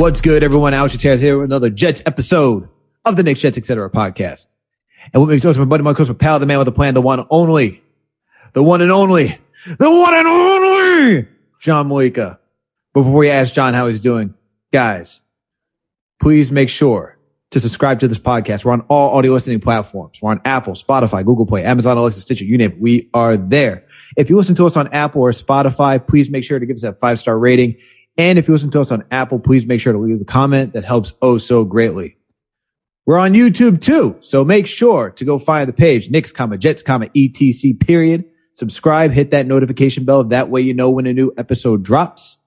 What's good, everyone? Alex Trateris here with another Jets episode of the Knicks, Jets, etc. podcast. And what makes us my buddy, my coach, my pal, the man with the plan, the one only, the one and only, the one and only, John Malika. But before we ask John how he's doing, guys, please make sure to subscribe to this podcast. We're on all audio listening platforms. We're on Apple, Spotify, Google Play, Amazon, Alexa, Stitcher, you name it. We are there. If you listen to us on Apple or Spotify, please make sure to give us that five star rating. And if you listen to us on Apple, please make sure to leave a comment that helps oh so greatly. We're on YouTube too. So make sure to go find the page, Knicks, comma, Jets, comma, ETC period. Subscribe, hit that notification bell. That way you know when a new episode drops.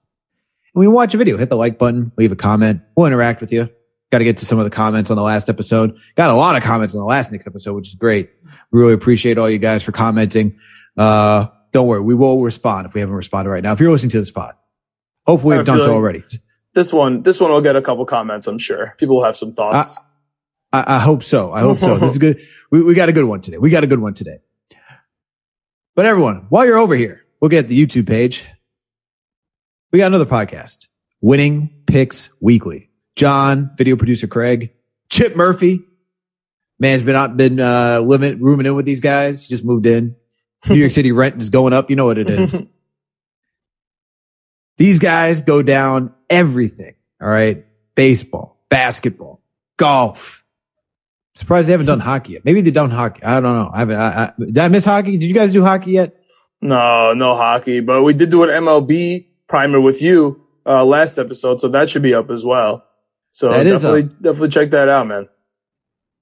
And when you watch a video, hit the like button, leave a comment. We'll interact with you. Got to get to some of the comments on the last episode. Got a lot of comments on the last Knicks episode, which is great. We really appreciate all you guys for commenting. Uh, don't worry. We will respond if we haven't responded right now. If you're listening to the spot, hopefully we've done so already. This one, this one will get a couple comments. I'm sure people will have some thoughts. I, I hope so. I hope so. This is good. We, we got a good one today. We got a good one today. But everyone, while you're over here, we'll get the YouTube page. We got another podcast, Winning Picks Weekly. John, video producer Craig, Chip Murphy. Man's been out, been uh, living, rooming in with these guys. He just moved in. New York City rent is going up. You know what it is. These guys go down everything. All right. Baseball, basketball, golf. Surprised they haven't done hockey yet. Maybe they done hockey. I don't know. I haven't. I, I, did I miss hockey? Did you guys do hockey yet? No, no hockey, but we did do an MLB primer with you uh, last episode, so that should be up as well. So That definitely, definitely check that out, man.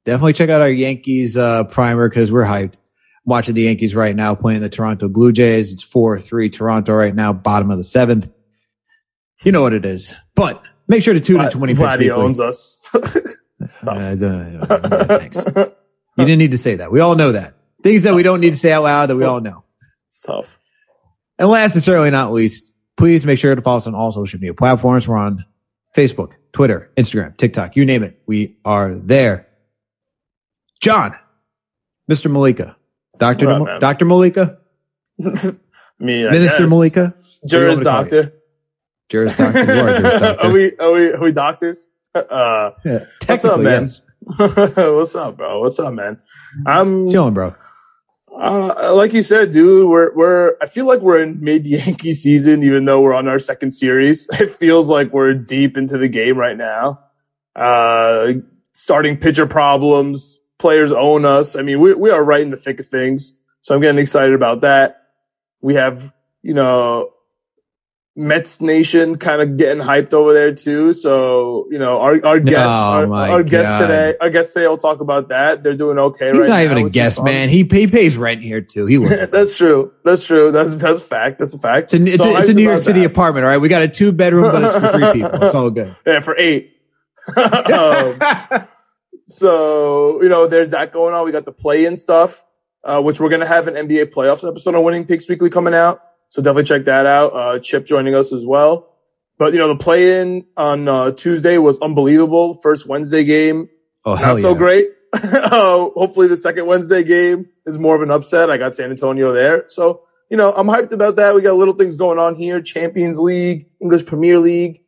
Definitely check out our Yankees uh, primer because we're hyped. Watching the Yankees right now playing the Toronto Blue Jays. It's 4-3 Toronto right now, bottom of the seventh. You know what it is. But make sure to tune in to Winning Picks Vladdy Weekly. owns us. Uh, uh, thanks. You didn't need to say that. We all know that. Things that we don't need to say out loud that we all know. Tough. And last and certainly not least, please make sure to follow us on all social media platforms. We're on Facebook, Twitter, Instagram, TikTok, you name it. We are there. John, Mr. Malika, Dr. What up, Mal- man? Dr. Malika, Me, I Minister guess. Malika, Juris What you want me to call doctor. Juris Doctor. You are Juris Doctor. are we, are we, are we doctors? Uh, Yeah, What's up, man? yes. what's up, bro? What's up, man? I'm Chilling, bro. Uh, like you said, dude, we're we're. I feel like we're in mid Yankee season, even though we're on our second series. It feels like we're deep into the game right now. Uh, starting pitcher problems, players own us. I mean, we we are right in the thick of things. So I'm getting excited about that. We have, you know, Mets Nation kind of getting hyped over there too. So you know, our our guests, our, our guests today, our guests today will talk about that. They're doing okay He's right not now. even a guest, man. He, he pays rent here too. He that's true. That's true. That's that's a fact. That's a fact. It's a, it's, So a, it's a New York City that. apartment, all right? We got a two bedroom, but it's for three people. It's all good. Yeah, for eight. um, so you know, there's that going on. We got the play-in stuff, uh, which we're gonna have an NBA playoffs episode on Winning Picks Weekly coming out. So definitely check that out. Uh, Chip joining us as well. But you know, the play-in on uh, Tuesday was unbelievable. First Wednesday game, oh, hell not so yeah. great. uh, hopefully the second Wednesday game is more of an upset. I got San Antonio there. So, you know, I'm hyped about that. We got little things going on here. Champions League, English Premier League.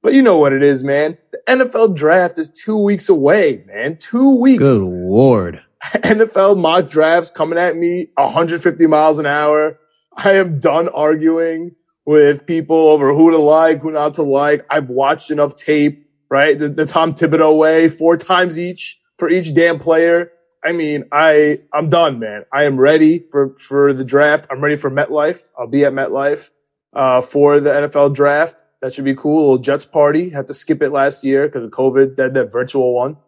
But you know what it is, man. The NFL draft is two weeks away, man. Two weeks. Good lord. NFL mock drafts coming at me 150 miles an hour. I am done arguing with people over who to like, who not to like. I've watched enough tape, right? The, the Tom Thibodeau way, four times each for each damn player. I mean, I, I'm done, man. I am ready for, for the draft. I'm ready for MetLife. I'll be at MetLife, uh, for the NFL draft. That should be cool. A little Jets party. Had to skip it last year because of COVID. That, that virtual one.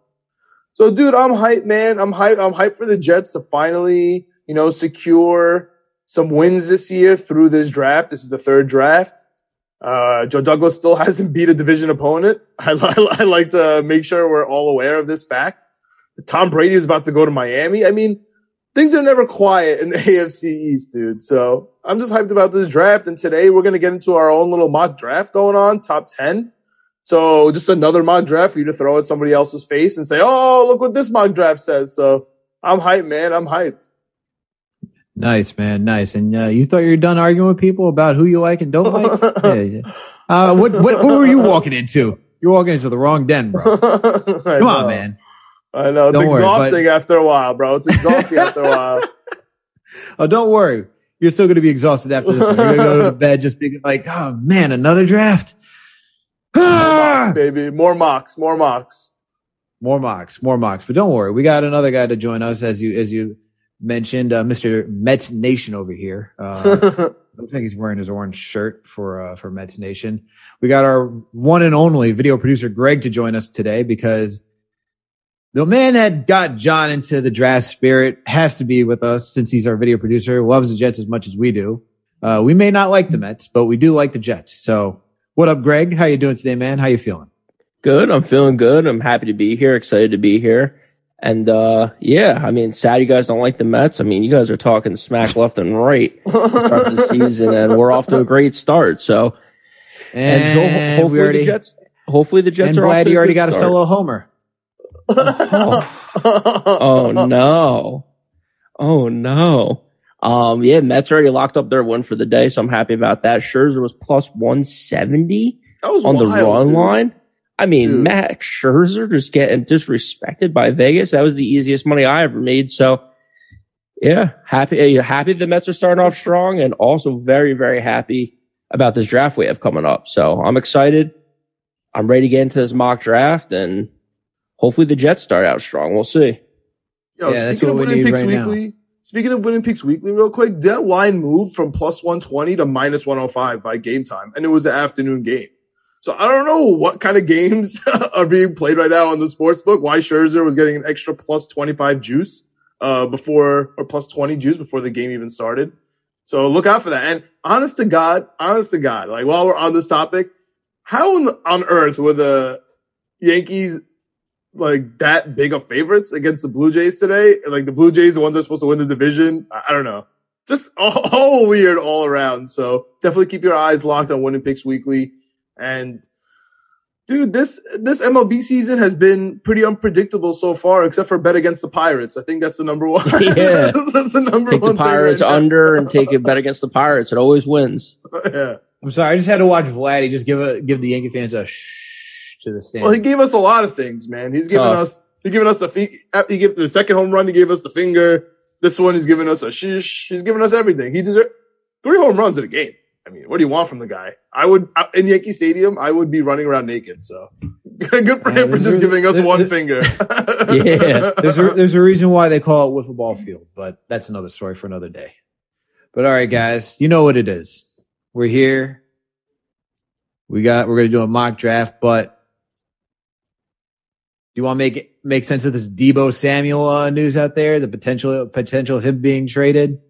So, dude, I'm hyped, man. I'm hyped. I'm hyped for the Jets to finally, you know, secure some wins this year through this draft. This is the third draft. Uh, Joe Douglas still hasn't beat a division opponent. I, I, I like to make sure we're all aware of this fact. Tom Brady is about to go to Miami. I mean, things are never quiet in the AFC East, dude. So I'm just hyped about this draft. And today we're going to get into our own little mock draft going on, top 10. So just another mock draft for you to throw at somebody else's face and say, Oh, look what this mock draft says. So I'm hyped, man. I'm hyped. Nice, man. Nice. And uh, you thought you were done arguing with people about who you like and don't like? yeah, yeah. Uh, what, what, what were you walking into? You're walking into the wrong den, bro. Come on, man. I know. It's don't exhausting worry, but... after a while, bro. It's exhausting after a while. Oh, don't worry. You're still going to be exhausted after this one. You're going to go to bed just being like, oh, man, another draft? more mocks, baby. More mocks. More mocks. More mocks. More mocks. But don't worry. We got another guy to join us as you, as you, mentioned uh, Mr. Mets Nation over here. Uh, looks like he's wearing his orange shirt for uh, for Mets Nation. We got our one and only video producer Greg to join us today because the man that got John into the draft spirit has to be with us since he's our video producer. Loves the Jets as much as we do. Uh, we may not like the Mets, but we do like the Jets. So, what up, Greg? How you doing today, man? How you feeling? Good. I'm feeling good. I'm happy to be here. Excited to be here. And uh, yeah, I mean, sad you guys don't like the Mets. I mean, you guys are talking smack left and right to start the season, and we're off to a great start. So, and, and so hopefully already, the Jets, hopefully the Jets and are. Glad you already got start. a solo homer. oh. oh no! Oh no! Um, yeah, Mets already locked up their win for the day, so I'm happy about that. Scherzer was plus 170 on wild, the run dude. line. I mean, Dude. Max Scherzer just getting disrespected by Vegas. That was the easiest money I ever made. So, yeah, happy, happy the Mets are starting off strong and also very, very happy about this draft we have coming up. So I'm excited. I'm ready to get into this mock draft and hopefully the Jets start out strong. We'll see. Yo, yeah, speaking of winning picks right weekly, now. speaking of winning picks weekly, real quick, that line moved from plus 120 to minus 105 by game time, and it was an afternoon game. So I don't know what kind of games are being played right now on the sports book. Why Scherzer was getting an extra plus 25 juice, uh, before or plus 20 juice before the game even started. So look out for that. And honest to God, honest to God, like while we're on this topic, how the, on earth were the Yankees like that big of favorites against the Blue Jays today? Like the Blue Jays, the ones that are supposed to win the division. I, I don't know. Just all, all weird all around. So definitely keep your eyes locked on winning picks weekly. And dude, this this MLB season has been pretty unpredictable so far, except for bet against the Pirates. I think that's the number one. Yeah, that's the number take one. the Pirates right under and take a bet against the Pirates. It always wins. yeah. I'm sorry, I just had to watch Vladdy just give a give the Yankee fans a shh to the stand. Well, he gave us a lot of things, man. He's given us he's given us the he, uh, he gave the second home run. He gave us the finger. This one, he's giving us a shish. He's giving us everything. He deserves three home runs in a game. I mean, what do you want from the guy? I would in Yankee Stadium, I would be running around naked. So good for him for just giving us one finger. yeah, there's a, there's a reason why they call it wiffle ball field, but that's another story for another day. But all right, guys, you know what it is. We're here. We got we're gonna do a mock draft, but do you want to make it, make sense of this Deebo Samuel uh, news out there? The potential potential of him being traded.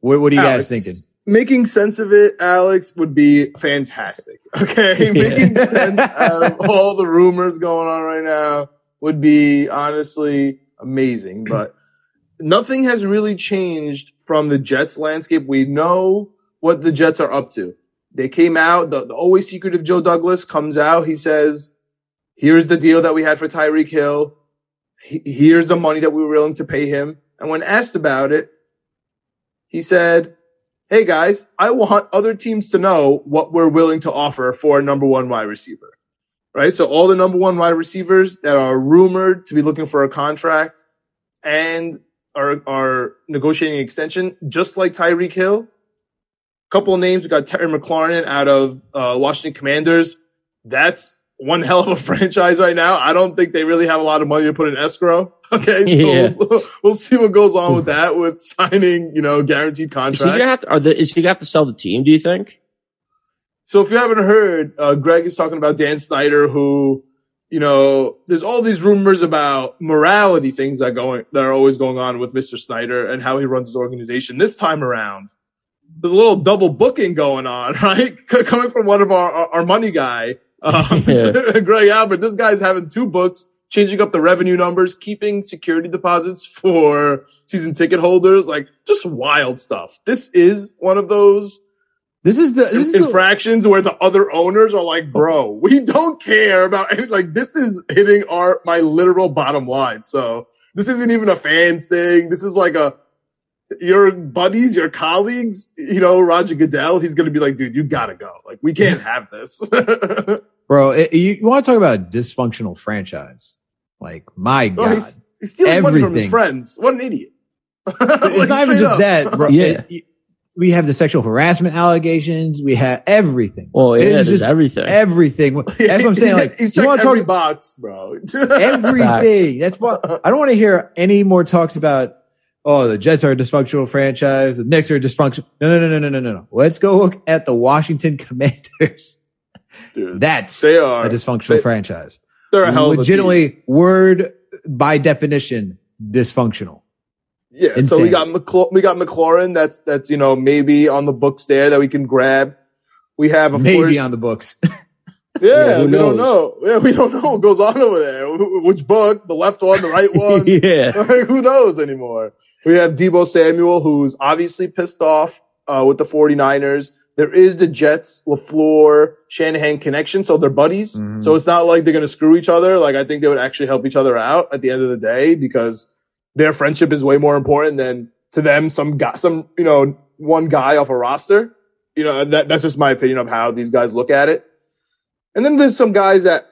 What, what are you Alex, guys thinking? Making sense of it, Alex, would be fantastic. Okay. making sense out of all the rumors going on right now would be honestly amazing, but nothing has really changed from the Jets landscape. We know what the Jets are up to. They came out, the, the always secretive Joe Douglas comes out. He says, here's the deal that we had for Tyreek Hill. He, here's the money that we were willing to pay him. And when asked about it, he said, hey guys, I want other teams to know what we're willing to offer for a number one wide receiver. Right. So all the number one wide receivers that are rumored to be looking for a contract and are, are negotiating extension, just like Tyreek Hill. A Couple of names. We got Terry McLaurin out of uh, Washington Commanders. That's one hell of a franchise right now. I don't think they really have a lot of money to put in escrow. Okay, so yeah. we'll, we'll, see what goes on with that with signing, you know, guaranteed contracts. Is he gonna have to, are the, is he gonna have to sell the team? Do you think? So if you haven't heard, uh, Greg is talking about Dan Snyder, who, you know, there's all these rumors about morality things that going that are always going on with Mr. Snyder and how he runs his organization. This time around, there's a little double booking going on, right? Coming from one of our, our, our money guy, um, yeah. Greg Albert. This guy's having two books, changing up the revenue numbers, keeping security deposits for season ticket holders, like just wild stuff. This is one of those this is the this infractions is the, where the other owners are like, bro, we don't care about any, like this is hitting our my literal bottom line. So this isn't even a fans thing. This is like a your buddies, your colleagues, you know, Roger Goodell, he's gonna be like, dude, you gotta go. Like, we can't have this. bro, it, you, you want to talk about a dysfunctional franchise? Like, my oh, God. he's, he's stealing Everything. money from his friends. What an idiot. it's not even just up. that, bro. Yeah. It, we have the sexual harassment allegations. We have everything. Well, yeah, just everything. Everything. That's what I'm saying. Like, he's checked every talk, box, bro. everything. That's what I don't want to hear any more talks about. Oh, the Jets are a dysfunctional franchise. The Knicks are a dysfunctional. No, no, no, no, no, no, no. Let's go look at the Washington Commanders. Dude, That's they are a dysfunctional they, franchise. They're a hell of a legitimately word by definition dysfunctional. Yeah, Insane. so we got McLaurin, we got McLaurin. That's that's you know maybe on the books there that we can grab. We have of maybe course, on the books. yeah, yeah we don't know. Yeah, we don't know what goes on over there. Which book? The left one, the right one? yeah, who knows anymore? We have Deebo Samuel, who's obviously pissed off uh, with the 49ers. There is the Jets, LaFleur, Shanahan connection, so they're buddies. Mm-hmm. So it's not like they're going to screw each other. Like I think they would actually help each other out at the end of the day because their friendship is way more important than to them some guy, some, you know, one guy off a roster. You know, that, that's just my opinion of how these guys look at it. And then there's some guys that,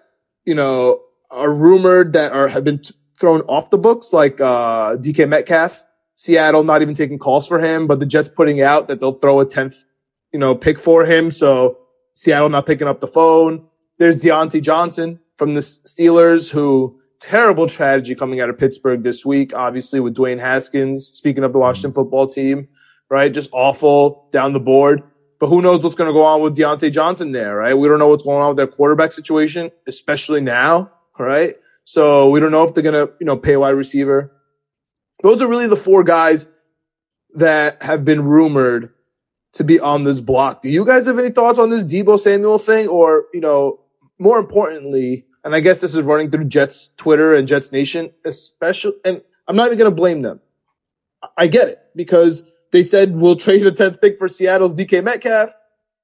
you know, are rumored that are, have been t- thrown off the books, like, uh, DK Metcalf, Seattle not even taking calls for him, but the Jets putting out that they'll throw a 10th, you know, pick for him. So Seattle not picking up the phone. There's Diontae Johnson from the Steelers who terrible tragedy coming out of Pittsburgh this week, obviously with Dwayne Haskins. Speaking of the Washington mm-hmm. football team, right? Just awful down the board. But who knows what's going to go on with Diontae Johnson there, right? We don't know what's going on with their quarterback situation, especially now, right? So we don't know if they're going to, you know, pay wide receiver. Those are really the four guys that have been rumored to be on this block. Do you guys have any thoughts on this Deebo Samuel thing? Or, you know, more importantly, and I guess this is running through Jets Twitter and Jets Nation, especially, and I'm not even going to blame them. I get it because they said we'll trade a 10th pick for Seattle's DK Metcalf.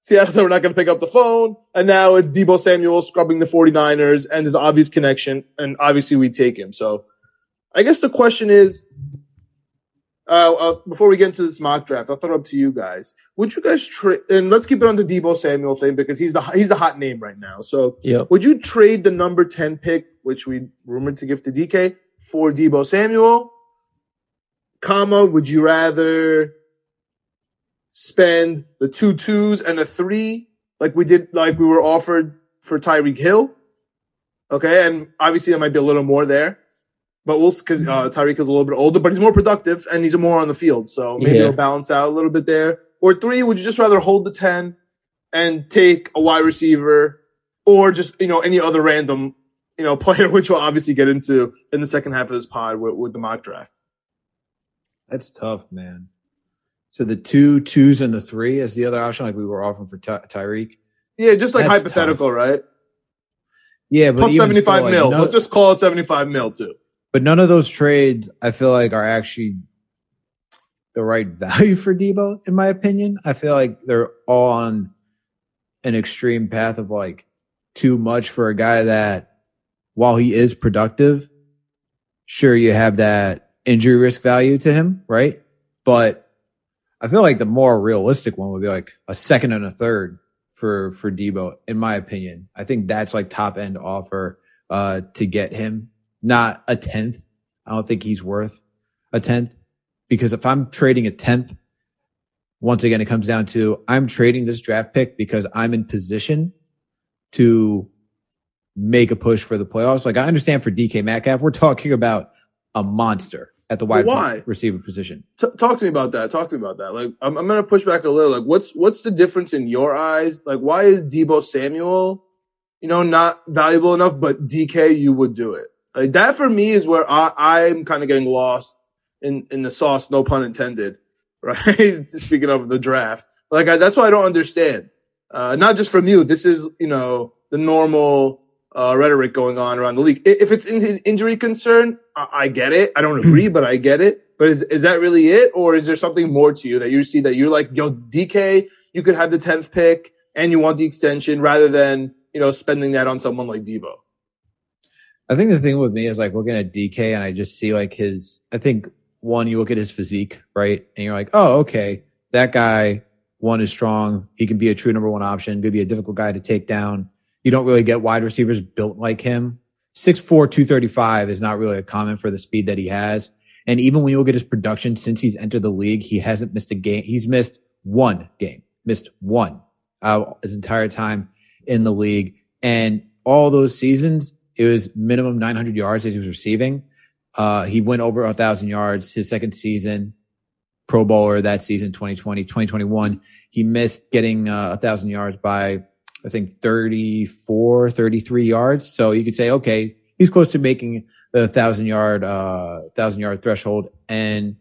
Seattle said we're not going to pick up the phone. And now it's Deebo Samuel scrubbing the 49ers and there's obvious connection. And obviously we take him. So I guess the question is, uh, uh, before we get into this mock draft, I'll throw it up to you guys. Would you guys trade? And let's keep it on the Deebo Samuel thing because he's the he's the hot name right now. So, yeah. would you trade the number ten pick, which we rumored to give to DK, for Deebo Samuel? Comma, would you rather spend the two twos and a three like we did, like we were offered for Tyreek Hill? Okay, and obviously there might be a little more there. But we'll because uh, Tyreek is a little bit older, but he's more productive and he's more on the field, so maybe yeah. it'll balance out a little bit there. Or three, would you just rather hold the ten and take a wide receiver, or just you know any other random you know player, which we'll obviously get into in the second half of this pod with, with the mock draft. That's tough, man. So the two twos and the three as the other option, like we were offering for Ty- Tyreek. Yeah, just like That's hypothetical, tough. right? Yeah, but plus seventy five mil. Like, no, Let's just call it seventy five mil too. But none of those trades, I feel like, are actually the right value for Deebo, in my opinion. I feel like they're all on an extreme path of like too much for a guy that, while he is productive, sure you have that injury risk value to him, right? But I feel like the more realistic one would be like a second and a third for for Deebo, in my opinion. I think that's like top end offer uh to get him not a tenth. I don't think he's worth a tenth because if I'm trading a tenth, once again, it comes down to I'm trading this draft pick because I'm in position to make a push for the playoffs. Like I understand for DK Metcalf, we're talking about a monster at the wide well, receiver position. T- talk to me about that. Talk to me about that. Like I'm, I'm going to push back a little. Like what's what's the difference in your eyes? Like why is Deebo Samuel, you know, not valuable enough, but DK you would do it? Like that for me is where I, I'm kind of getting lost in, in the sauce, no pun intended, right? Speaking of the draft, Like I, that's why I don't understand. Uh, not just from you. This is you know the normal uh, rhetoric going on around the league. If it's in his injury concern, I, I get it. I don't agree, but I get it. But is is that really it, or is there something more to you that you see that you're like, yo, DK, you could have the tenth pick and you want the extension rather than you know spending that on someone like Deebo? I think the thing with me is like looking at DK and I just see like his. I think one, you look at his physique, right, and you're like, oh, okay, that guy one is strong. He can be a true number one option. Could be a difficult guy to take down. You don't really get wide receivers built like him. 6'4", 235 is not really a common for the speed that he has. And even when you look at his production since he's entered the league, he hasn't missed a game. He's missed one game, missed one uh, his entire time in the league. And all those seasons, it was minimum 900 yards that he was receiving. Uh, he went over a thousand yards his second season, pro bowler that season, 2020, 2021. He missed getting uh, a thousand yards by, I think 34, 33 yards. So you could say, okay, he's close to making the thousand yard, uh, thousand yard threshold. And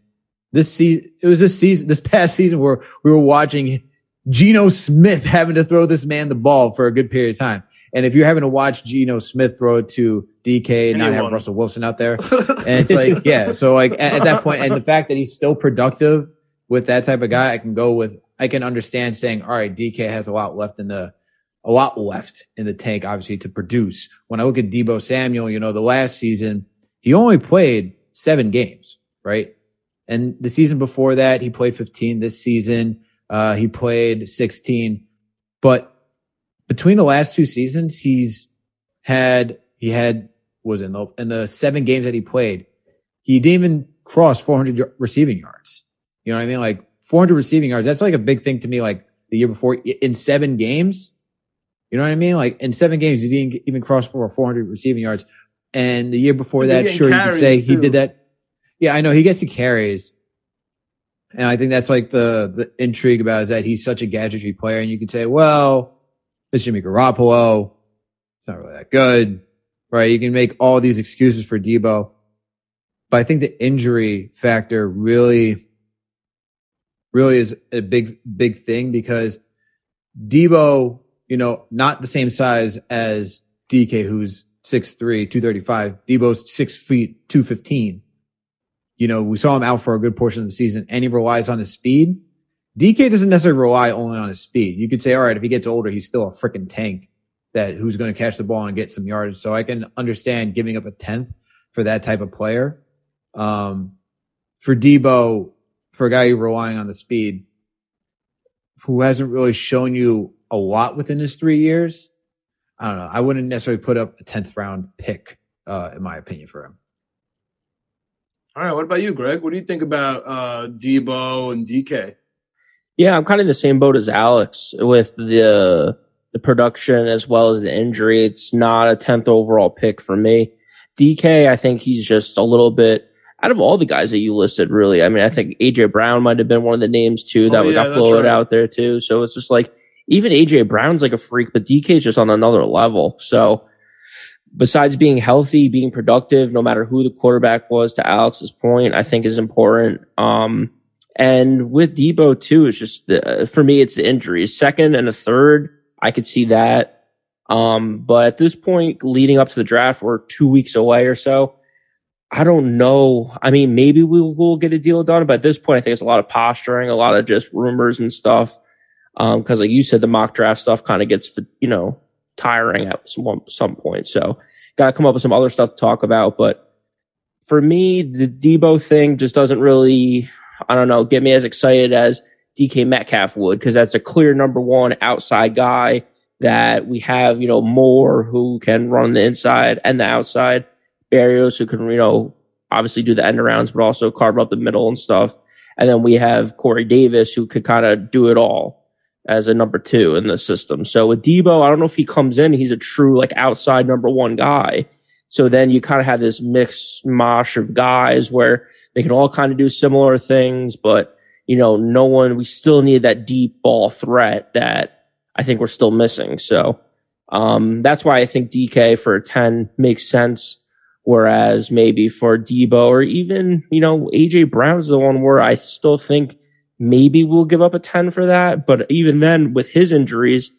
this season, it was this season, this past season where we were watching Geno Smith having to throw this man the ball for a good period of time. And if you're having to watch Geno Smith throw it to DK and not have Russell Wilson out there, and it's like, yeah. So like at, at, that point, and the fact that he's still productive with that type of guy, I can go with, I can understand saying, all right, DK has a lot left in the, a lot left in the tank, obviously to produce. When I look at Deebo Samuel, you know, the last season, he only played seven games, right? And the season before that, he played 15. This season, uh, he played 16, but between the last two seasons, he's had, he had, was in the, in the seven games that he played, he didn't even cross 400 receiving yards. You know what I mean? Like 400 receiving yards. That's like a big thing to me. Like the year before in seven games, you know what I mean? Like in seven games, he didn't even cross for 400 receiving yards. And the year before that, sure, you could say too. he did that. Yeah, I know he gets the carries. And I think that's like the the intrigue about is that he's such a gadgetry player, and you could say, well, it's Jimmy Garoppolo. It's not really that good, right? You can make all these excuses for Deebo, but I think the injury factor really, really is a big, big thing because Deebo, you know, not the same size as DK, who's 6'3", 235. Deebo's six feet, 215 you know, we saw him out for a good portion of the season and he relies on his speed. DK doesn't necessarily rely only on his speed. You could say, all right, if he gets older, he's still a freaking tank that who's going to catch the ball and get some yards. So I can understand giving up a tenth for that type of player. Um, for Deebo, for a guy who's relying on the speed, who hasn't really shown you a lot within his three years, I don't know. I wouldn't necessarily put up a tenth round pick, uh, in my opinion, for him. All right. What about you, Greg? What do you think about uh, Deebo and DK? Yeah, I'm kind of in the same boat as Alex with the the production as well as the injury. It's not a tenth overall pick for me. DK, I think he's just a little bit out of all the guys that you listed. Really, I mean, I think AJ Brown might have been one of the names too that oh, yeah, got floated right. out there too. So it's just like even AJ Brown's like a freak, but DK is just on another level. So besides being healthy, being productive, no matter who the quarterback was, to Alex's point, I think is important. Um, and with Deebo too, it's just the, for me, it's the injuries. Second and a third, I could see that. Um, but at this point, leading up to the draft, we're two weeks away or so. I don't know. I mean, maybe we will get a deal done, but at this point, I think it's a lot of posturing, a lot of just rumors and stuff. Um, cause like you said, the mock draft stuff kind of gets, you know, tiring at some, some point. So got to come up with some other stuff to talk about. But for me, the Deebo thing just doesn't really, I don't know, get me as excited as DK Metcalf would, because that's a clear number one outside guy that we have, you know, more who can run the inside and the outside. Berrios who can, you know, obviously do the end arounds, but also carve up the middle and stuff. And then we have Corey Davis who could kind of do it all as a number two in the system. So with Deebo, I don't know if he comes in, he's a true like outside number one guy. So then you kind of have this mix mosh of guys where they can all kind of do similar things, but you know, no one, we still need that deep ball threat that I think we're still missing. So, um, that's why I think DK for a 10 makes sense. Whereas maybe for Deebo or even, you know, AJ Brown's the one where I still think maybe we'll give up a 10 for that. But even then with his injuries,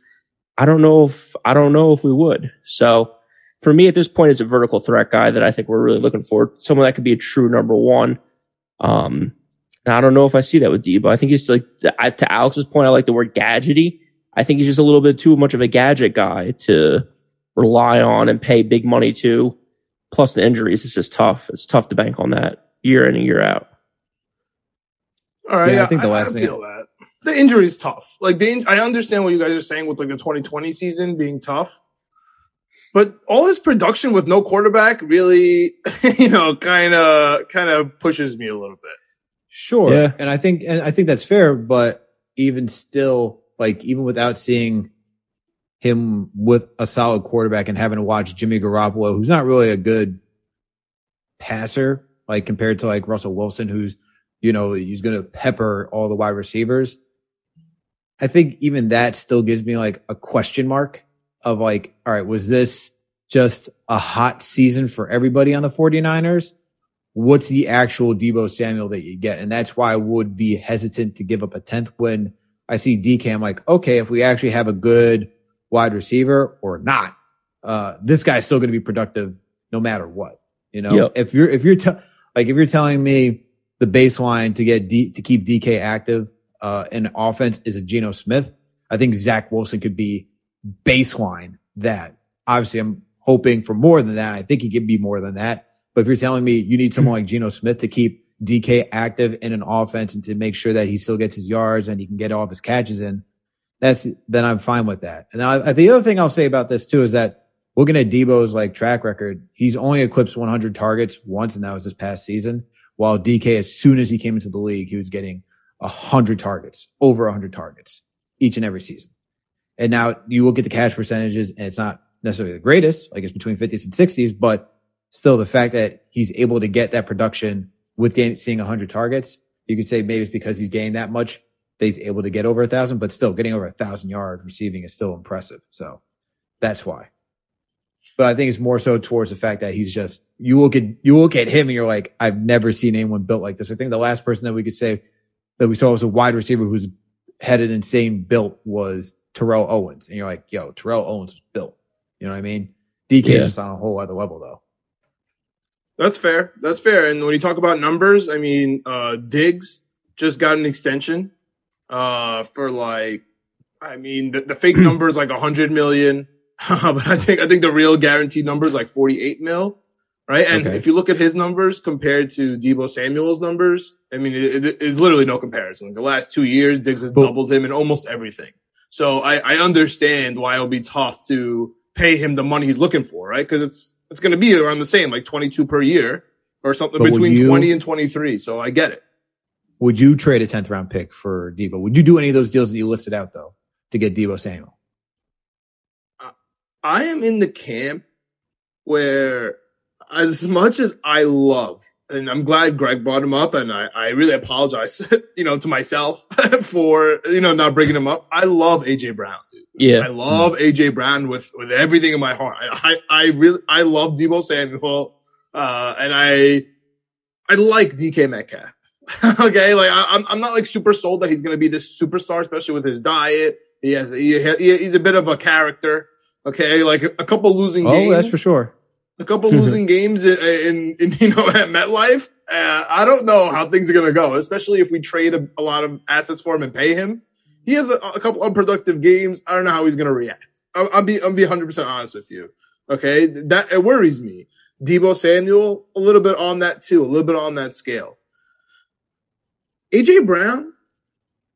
I don't know if, I don't know if we would. So for me at this point, it's a vertical threat guy that I think we're really looking for. Someone that could be a true number one. Um, and I don't know if I see that with Deebo. I think he's like, to Alex's point, I like the word gadgety. I think he's just a little bit too much of a gadget guy to rely on and pay big money to. Plus the injuries, it's just tough. It's tough to bank on that year in and year out. All right. Yeah, I think the last I, I thing. Feel that. The injury is tough. Like the, I understand what you guys are saying with like the 2020 season being tough, but all his production with no quarterback really, you know, kind of kind of pushes me a little bit. Sure. Yeah. And I think and I think that's fair, but even still, like even without seeing him with a solid quarterback and having to watch Jimmy Garoppolo, who's not really a good passer, like compared to like Russell Wilson, who's you know, he's going to pepper all the wide receivers. I think even that still gives me like a question mark of like, all right, was this just a hot season for everybody on the 49ers? What's the actual Deebo Samuel that you get? And that's why I would be hesitant to give up a 10th when I see DK. I'm like, okay, if we actually have a good wide receiver or not, uh, this guy's still going to be productive no matter what. You know, yep. if you're, if you're, te- like, if you're telling me the baseline to get D, to keep DK active uh, in offense is a Geno Smith. I think Zach Wilson could be baseline that. Obviously, I'm hoping for more than that. I think he could be more than that. But if you're telling me you need someone hmm. like Geno Smith to keep DK active in an offense and to make sure that he still gets his yards and he can get all of his catches in, that's then I'm fine with that. And I, the other thing I'll say about this too is that looking at Deebo's like track record, he's only eclipsed 100 targets once, and that was this past season. While DK, as soon as he came into the league, he was getting a hundred targets, over a hundred targets each and every season. And now you will get the cash percentages and it's not necessarily the greatest, like it's between 50s and 60s, but still the fact that he's able to get that production with gain, seeing 100 targets, you could say maybe it's because he's gained that much that he's able to get over a thousand, but still getting over a thousand yards receiving is still impressive. So that's why but I think it's more so towards the fact that he's just you look at you look at him and you're like, I've never seen anyone built like this. I think the last person that we could say that we saw was a wide receiver who's had an insane built was Terrell Owens, and you're like, yo, Terrell Owens was built. You know what I mean? DK yeah. is just on a whole other level though. That's fair. That's fair. And when you talk about numbers, I mean, uh, Diggs just got an extension uh, for like, I mean, the, the fake number is like hundred million. but I think I think the real guaranteed number is like 48 mil, right? And okay. if you look at his numbers compared to Deebo Samuel's numbers, I mean, it, it is literally no comparison. Like the last two years, Diggs has but, doubled him in almost everything. So I, I understand why it'll be tough to pay him the money he's looking for, right? Because it's it's going to be around the same, like 22 per year or something between you, 20 and 23. So I get it. Would you trade a 10th round pick for Deebo? Would you do any of those deals that you listed out though to get Deebo Samuel? I am in the camp where, as much as I love, and I'm glad Greg brought him up, and I, I really apologize, you know, to myself for you know not bringing him up. I love AJ Brown, dude. Yeah, I love AJ Brown with with everything in my heart. I I, I really I love Deebo Samuel, uh, and I I like DK Metcalf. okay, like I, am I'm not like super sold that he's going to be this superstar, especially with his diet. He has he, he's a bit of a character. Okay, like a couple losing oh, games. that's for sure. A couple losing games in, in, in, you know at MetLife. Uh, I don't know how things are gonna go, especially if we trade a, a lot of assets for him and pay him. He has a, a couple unproductive games. I don't know how he's gonna react. I'll, I'll be I'll be 100 percent honest with you. Okay, that it worries me. Deebo Samuel, a little bit on that too, a little bit on that scale. AJ Brown,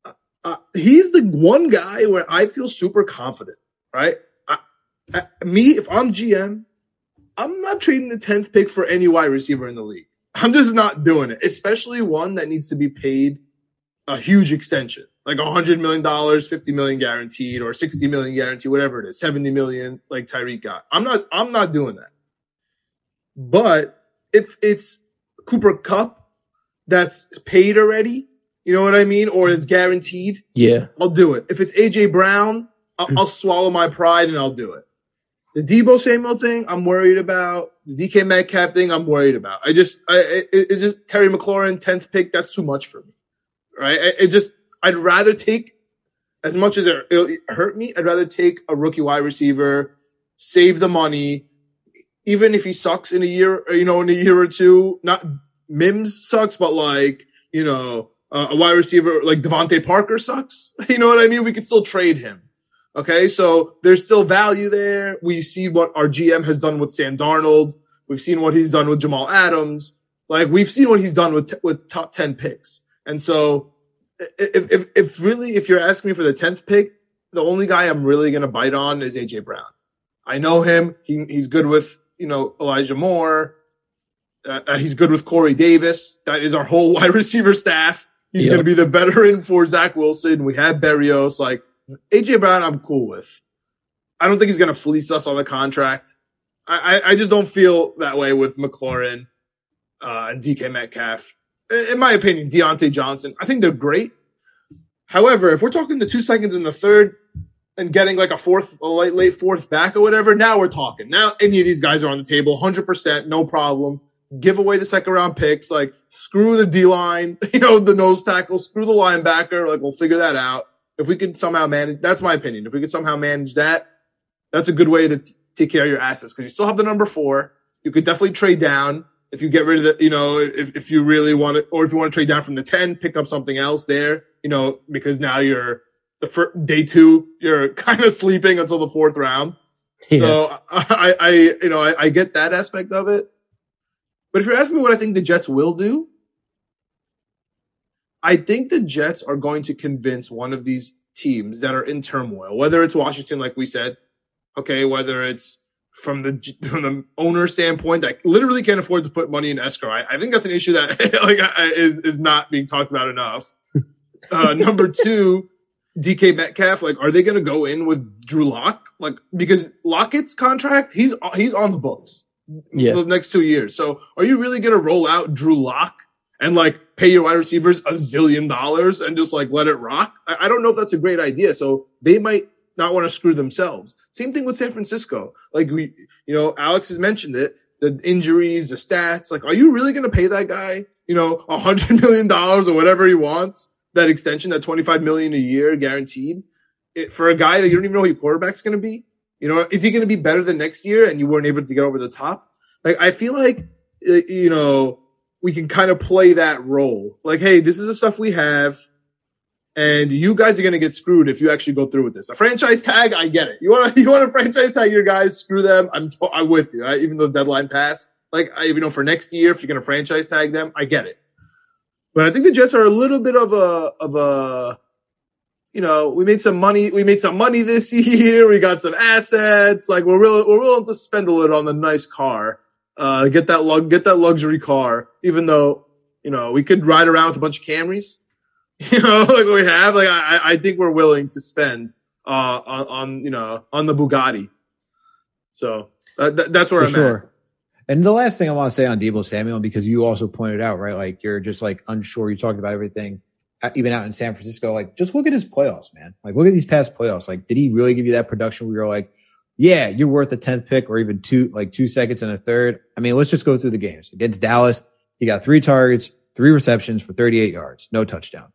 uh, uh, he's the one guy where I feel super confident, right? me, if I'm GM, I'm not trading the 10th pick for any wide receiver in the league. I'm just not doing it, especially one that needs to be paid a huge extension, like $100 million, 50 million guaranteed, or 60 million guaranteed, whatever it is, 70 million, like Tyreek got. I'm not, I'm not doing that. But if it's Cooper Kupp that's paid already, you know what I mean? Or it's guaranteed. Yeah. I'll do it. If it's AJ Brown, I'll, mm. I'll swallow my pride and I'll do it. The Deebo Samuel thing, I'm worried about. The DK Metcalf thing, I'm worried about. I just, I, it, it's just Terry McLaurin, 10th pick. That's too much for me. Right. It, it just, I'd rather take as much as it, it'll hurt me. I'd rather take a rookie wide receiver, save the money, even if he sucks in a year, you know, in a year or two. Not Mims sucks, but like you know, uh, a wide receiver like DeVante Parker sucks. You know what I mean? We could still trade him. Okay, so there's still value there. We see what our GM has done with Sam Darnold. We've seen what he's done with Jamal Adams. Like we've seen what he's done with t- with top ten picks. And so, if, if if really if you're asking me for the tenth pick, the only guy I'm really gonna bite on is AJ Brown. I know him. He, he's good with you know Elijah Moore. Uh, uh he's good with Corey Davis. That is our whole wide receiver staff. He's yep. going to be the veteran for Zach Wilson. We have Berrios. Like AJ Brown, I'm cool with. I don't think he's going to fleece us on the contract. I, I, I, just don't feel that way with McLaurin uh, and DK Metcalf. In my opinion, Diontae Johnson, I think they're great. However, if we're talking the two seconds in the third and getting like a fourth, a late, late fourth back or whatever, now we're talking. Now any of these guys are on the table, 100%, no problem. Give away the second round picks. Like screw the D line, you know, the nose tackle, screw the linebacker. Like we'll figure that out. If we could somehow manage, that's my opinion. If we could somehow manage that, that's a good way to t- take care of your assets because you still have the number four. You could definitely trade down if you get rid of the, you know, if, if you really want it, or if you want to trade down from the 10, pick up something else there, you know, because now you're the first day two, you're kind of sleeping until the fourth round. Yeah. So I, I, you know, I, I get that aspect of it. But if you're asking me what I think the Jets will do, I think the Jets are going to convince one of these teams that are in turmoil, whether it's Washington, like we said, okay, whether it's from the from the owner standpoint that literally can't afford to put money in escrow. I, I think that's an issue that like is is not being talked about enough. Uh, number two, DK Metcalf. Like, are they going to go in with Drew Lock? Like, because Lockett's contract, he's he's on the books yeah. the next two years. So, are you really going to roll out Drew Lock and like pay your wide receivers a zillion dollars and just like let it rock. I, I don't know if that's a great idea. So they might not want to screw themselves. Same thing with San Francisco. Like we, you know, Alex has mentioned it, the injuries, the stats. Like, are you really going to pay that guy, you know, a hundred million dollars or whatever he wants? That extension, that 25 million a year guaranteed it, for a guy that you don't even know who your quarterback's going to be. You know, is he going to be better than next year? And you weren't able to get over the top. Like, I feel like, eh, you know, we can kind of play that role. Like, hey, this is the stuff we have. And you guys are to get screwed if you actually go through with this. A franchise tag, I get it. You want to, you want to franchise tag your guys, screw them. I'm, t- I'm with you. Right? Even though deadline passed, like, I, you know, for next year, if you're to franchise tag them, I get it. But I think the Jets are a little bit of a, of a, you know, we made some money. We made some money this year. We got some assets. Like we're real, we're willing to spend a little on the nice car uh, get that lug, get that luxury car, even though, you know, we could ride around with a bunch of Camrys, you know, like we have, like, I, I think we're willing to spend, uh, on, on, you know, on the Bugatti. So uh, th- that's where For I'm sure. at. And the last thing I want to say on Deebo Samuel, because you also pointed out, right? Like you're just like unsure. You talked about everything, uh, even out in San Francisco. Like just look at his playoffs, man. Like look at these past playoffs. Like did he really give you that production where you're like, yeah, you're worth a 10th pick or even two, like two seconds and a third. I mean, let's just go through the games. Against Dallas, he got three targets, three receptions for 38 yards, no touchdown.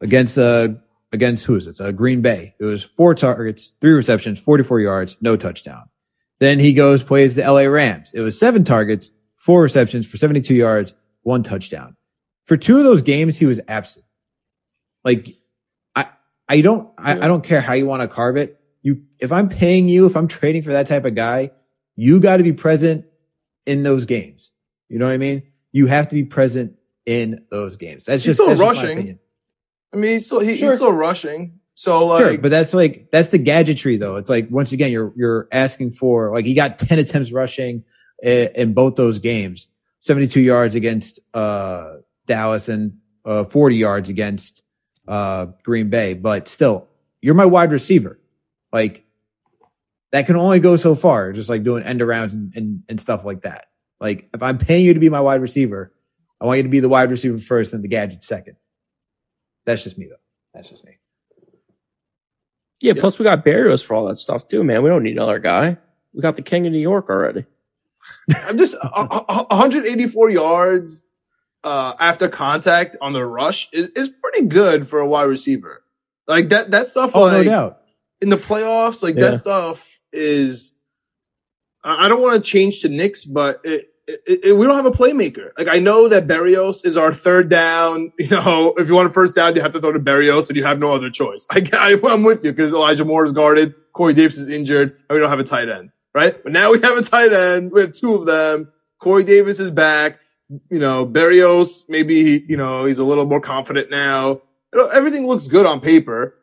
Against the, uh, against who is it? Uh, Green Bay. It was four targets, three receptions, 44 yards, no touchdown. Then he goes, plays the LA Rams. It was seven targets, four receptions for 72 yards, one touchdown. For two of those games, he was absent. Like, I, I don't, I, I don't care how you want to carve it you, if I'm paying you, if I'm trading for that type of guy, you got to be present in those games. You know what I mean? You have to be present in those games. That's he's just still that's rushing. Just I mean, he's still, he, sure. he's still rushing. So like, sure, but that's like that's the gadgetry though. It's like once again, you're you're asking for like he got ten attempts rushing in, in both those games, seventy two yards against uh, Dallas and uh, forty yards against uh, Green Bay. But still, you're my wide receiver. Like that can only go so far, just like doing end arounds and, and, and stuff like that. Like if I'm paying you to be my wide receiver, I want you to be the wide receiver first and the gadget second. That's just me though. That's just me. Yeah, yeah. plus we got Berrios for all that stuff too, man. We don't need another guy. We got the king of New York already. I'm just uh, 184 yards. uh, after contact on the rush is, is pretty good for a wide receiver. Like that, that stuff, oh, like, no doubt. In the playoffs, like yeah. that stuff is, I don't want to change to Knicks, but it, it, it, we don't have a playmaker. Like I know that Berrios is our third down. You know, if you want a first down, you have to throw to Berrios, and you have no other choice. I, I, am with you because Elijah Moore is guarded, Corey Davis is injured, and we don't have a tight end, right? But now we have a tight end. We have two of them. Corey Davis is back. You know, Berrios maybe you know he's a little more confident now. Everything looks good on paper.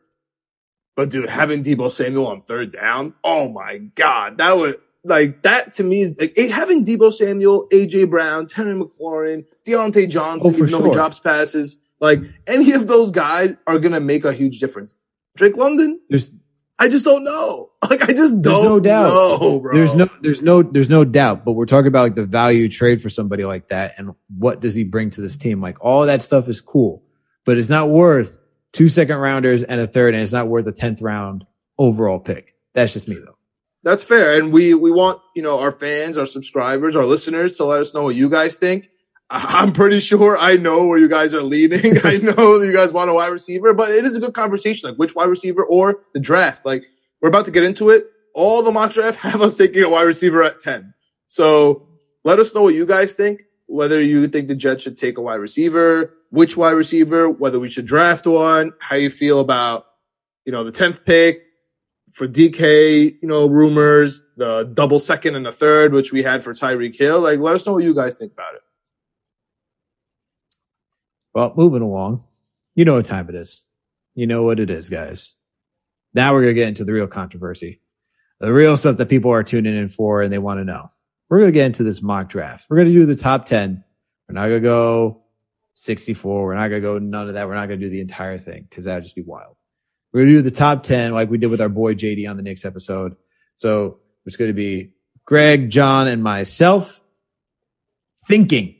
But dude, having Deebo Samuel on third down, oh my god, that was like that to me is like having Deebo Samuel, AJ Brown, Terry McLaurin, Diontae Johnson, oh, even sure. though he drops passes, like any of those guys are gonna make a huge difference. Drake London, there's I just don't know. Like I just don't no doubt. know, bro. There's no there's no there's no doubt, but we're talking about like the value trade for somebody like that and what does he bring to this team? Like all that stuff is cool, but it's not worth two second rounders and a third, and it's not worth a tenth round overall pick. That's just me though. That's fair. And we, we want, you know, our fans, our subscribers, our listeners to let us know what you guys think. I'm pretty sure I know where you guys are leading. I know you guys want a wide receiver, but it is a good conversation. Like which wide receiver or the draft. Like we're about to get into it. All the mock draft have us taking a wide receiver at 10. So let us know what you guys think. Whether you think the Jets should take a wide receiver, which wide receiver, whether we should draft one, how you feel about, you know, the 10th pick, for DK, you know, rumors, the double second and the third, which we had for Tyreek Hill. Like, let us know what you guys think about it. Well, moving along, you know what time it is. You know what it is, guys. Now we're going to get into the real controversy, the real stuff that people are tuning in for and they want to know. We're going to get into this mock draft. We're going to do the top 10. We're not going to go 64. We're not going to go none of that. We're not going to do the entire thing because that would just be wild. We're going to do the top 10 like we did with our boy JD on the next episode. So it's going to be Greg, John, and myself thinking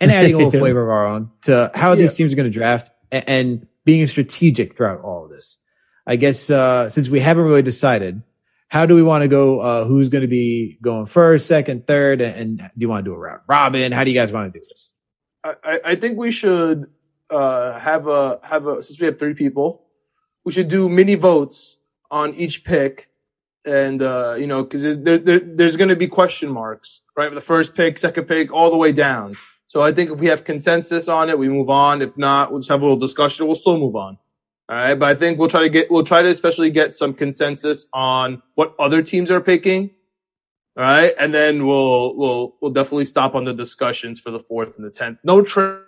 and adding a little flavor of our own to how yeah. these teams are going to draft and, and, being strategic throughout all of this. I guess, uh, since we haven't really decided, how do we want to go? Uh, who's going to be going first, second, third? And, and, do you want to do a round robin? How do you guys want to do this? I, I think we should, uh, have a, have a, since we have three people, we should do mini votes on each pick. And, uh, you know, cause there, there, there's going to be question marks, right? The first pick, second pick, all the way down. So I think if we have consensus on it, we move on. If not, we'll just have a little discussion. We'll still move on. All right. But I think we'll try to get, we'll try to especially get some consensus on what other teams are picking. All right. And then we'll, we'll, we'll definitely stop on the discussions for the fourth and the 10th. No trims,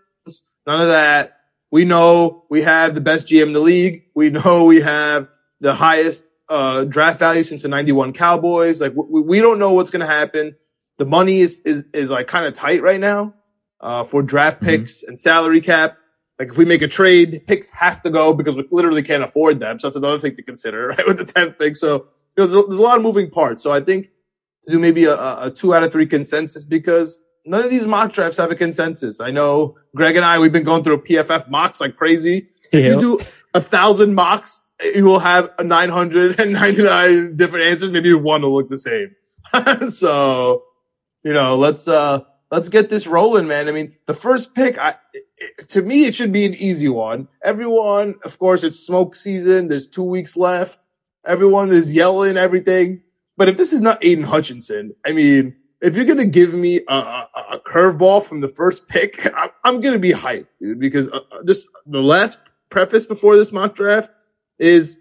none of that. We know we have the best GM in the league. We know we have the highest uh, draft value since the 91 Cowboys. Like we, we don't know what's going to happen. The money is, is, is like kind of tight right now, uh, for draft mm-hmm. picks mm-hmm. and salary cap. Like if we make a trade, picks have to go because we literally can't afford them. So that's another thing to consider, right? With the 10th pick. So, you know, there's, there's a lot of moving parts. So I think do maybe a, a two out of three consensus because none of these mock drafts have a consensus. I know Greg and I, we've been going through PFF mocks like crazy. If you do a thousand mocks, you will have 999 different answers. Maybe one will look the same. so, you know, let's, uh, let's get this rolling, man. I mean, the first pick, I, to me, it should be an easy one. Everyone, of course, it's smoke season. There's two weeks left. Everyone is yelling everything. But if this is not Aidan Hutchinson, I mean, if you're gonna give me a, a, a curveball from the first pick, I'm, I'm gonna be hyped, dude, because uh, uh, just the last preface before this mock draft is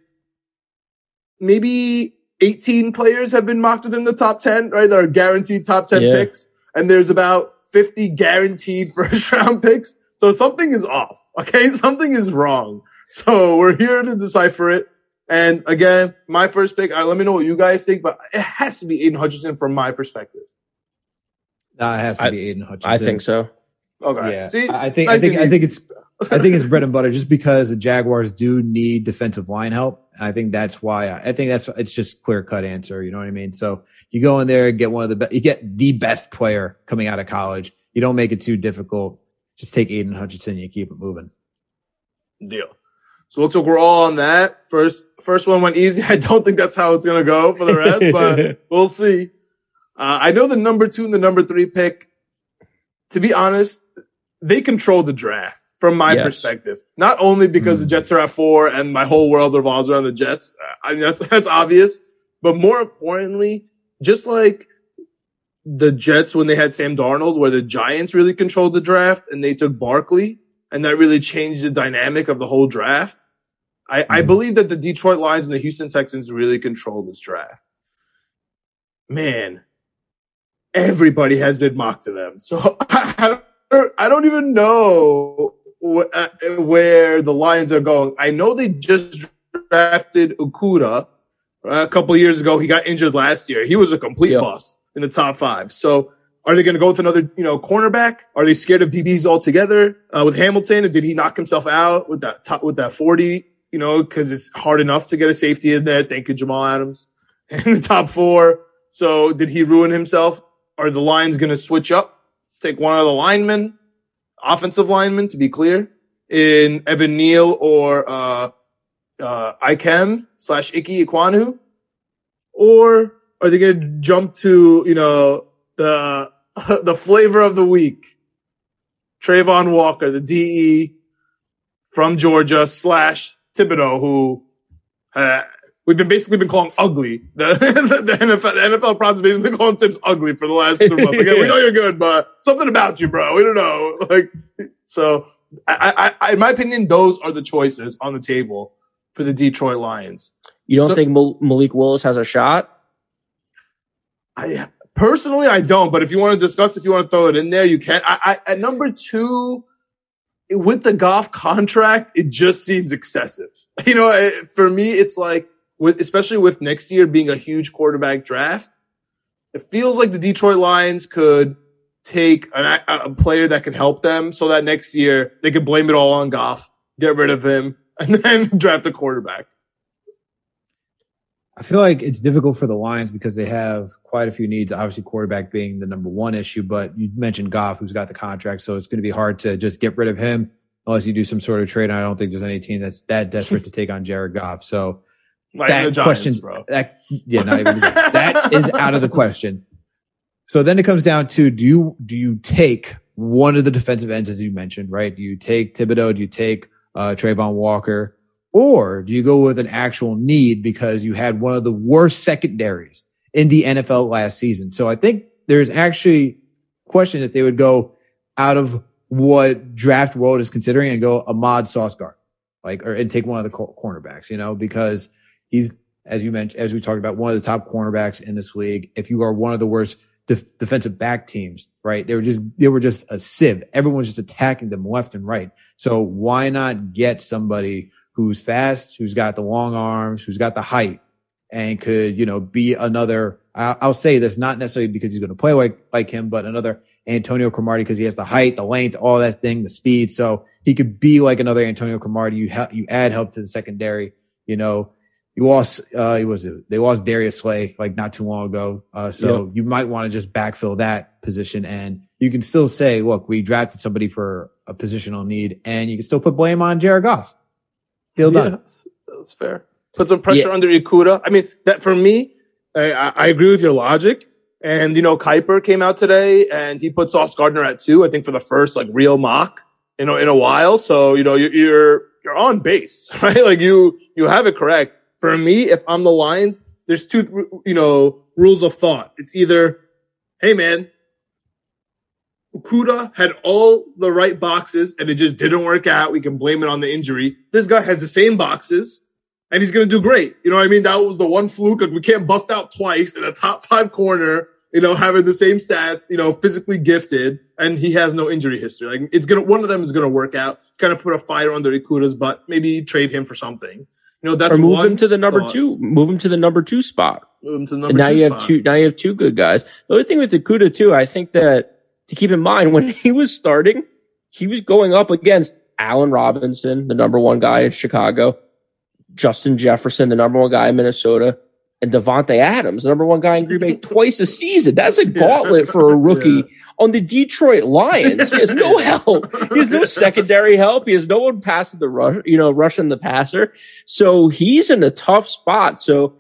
maybe 18 players have been mocked within the top 10, right? That are guaranteed top 10 yeah. picks, and there's about 50 guaranteed first round picks. So something is off. Okay, something is wrong. So we're here to decipher it. And again, my first pick, right, let me know what you guys think, but it has to be Aidan Hutchinson from my perspective. Uh, it has to I, be Aidan Hutchinson. I think so. Okay. Yeah. See, I think I think I think it's I think it's bread and butter just because the Jaguars do need defensive line help. And I think that's why I, I think that's it's just clear cut answer. You know what I mean? So you go in there and get one of the best, you get the best player coming out of college. You don't make it too difficult. Just take Aidan Hutchinson. You keep it moving. Deal. So looks like we're all on that. First, first one went easy. I don't think that's how it's going to go for the rest, but we'll see. Uh, I know the number two and the number three pick. To be honest, they control the draft from my yes. perspective. Not only because mm. the Jets are at four and my whole world revolves around the Jets. I mean, that's, that's obvious. But more importantly, just like the Jets when they had Sam Darnold, where the Giants really controlled the draft and they took Barkley and that really changed the dynamic of the whole draft. I. I believe that the Detroit Lions and the Houston Texans really controlled this draft. Man, everybody has been mocked to them. So I, I don't even know uh, where the Lions are going. I know they just drafted Okudah a couple years ago. He got injured last year. He was a complete yep. bust in the top five. So are they going to go with another, you know, cornerback? Are they scared of DBs altogether? Uh, with Hamilton, did he knock himself out with that top, with that 40, you know, cause it's hard enough to get a safety in there. Thank you, Jamal Adams in the top four. So did he ruin himself? Are the Lions going to switch up? Take one of the linemen, offensive linemen to be clear in Evan Neal or, uh, uh, Ikem slash Ickey Ekwonu? Or are they going to jump to, you know, the, the flavor of the week? Travon Walker, the DE from Georgia slash Thibodeaux, who uh, we've been basically been calling ugly. The, the, the NFL, the NFL process basically been calling Tibbs ugly for the last three months. Like, we know you're good, but something about you, bro. We don't know. Like, so I, I, in my opinion, those are the choices on the table for the Detroit Lions. You don't so, think Malik Willis has a shot? I personally, I don't. But if you want to discuss, if you want to throw it in there, you can. I, I at number two, with the Goff contract, it just seems excessive. You know, it, for me, it's like with especially with next year being a huge quarterback draft, it feels like the Detroit Lions could take an, a player that could help them so that next year they could blame it all on Goff, get rid of him, and then draft a quarterback. I feel like it's difficult for the Lions because they have quite a few needs. Obviously, quarterback being the number one issue, but you mentioned Goff, who's got the contract, so it's going to be hard to just get rid of him unless you do some sort of trade. And I don't think there's any team that's that desperate to take on Jared Goff. So that question, that yeah, not even that is out of the question. So then it comes down to do you do you take one of the defensive ends as you mentioned, right? Do you take Thibodeaux? Do you take uh, Travon Walker? Or do you go with an actual need because you had one of the worst secondaries in the NFL last season? So I think there's actually question if they would go out of what draft world is considering and go Ahmad Sauce Gardner, like, or and take one of the cornerbacks, you know, because he's, as you mentioned, as we talked about, one of the top cornerbacks in this league. If you are one of the worst def- defensive back teams, right? They were just, they were just a sieve. Everyone's just attacking them left and right. So why not get somebody who's fast, who's got the long arms, who's got the height and could, you know, be another, I'll, say this not necessarily because he's going to play like, like him, but another Antonio Cromartie because he has the height, the length, all that thing, the speed. So he could be like another Antonio Cromartie. You ha- you add help to the secondary. You know, you lost, uh, it was, they lost Darius Slay like not too long ago. Uh, so yep. you might want to just backfill that position and you can still say, look, we drafted somebody for a positional need and you can still put blame on Jared Goff. Deal done. that's, that's fair. Put some pressure yeah. under Okudah. I mean, that for me, I, I, agree with your logic. And, you know, Kiper came out today and he put Sauce Gardner at two, I think for the first like real mock, you know, in a while. So, you know, you're, you're, you're on base, right? Like you, you have it correct for me, if I'm the Lions, there's two, you know, rules of thought. It's either, hey man, Okudah had all the right boxes and it just didn't work out. We can blame it on the injury. This guy has the same boxes and he's going to do great. You know what I mean? That was the one fluke. Like we can't bust out twice in a top five corner, you know, having the same stats, you know, physically gifted and he has no injury history. Like it's going to, one of them is going to work out, kind of put a fire under Okudah's butt, maybe trade him for something. You know, that's or move him to the number thought. two. Move him to the number two spot. Move him to the number and now you spot. have two. Now you have two good guys. The other thing with Okudah too, I think that to keep in mind when he was starting, he was going up against Allen Robinson, the number one guy in Chicago, Justin Jefferson, the number one guy in Minnesota, and Davante Adams, the number one guy in Green Bay, twice a season. That's a gauntlet yeah. for a rookie. Yeah on the Detroit Lions. He has no help. He has no secondary help. He has no one passing the rush, you know, rushing the passer. So he's in a tough spot. So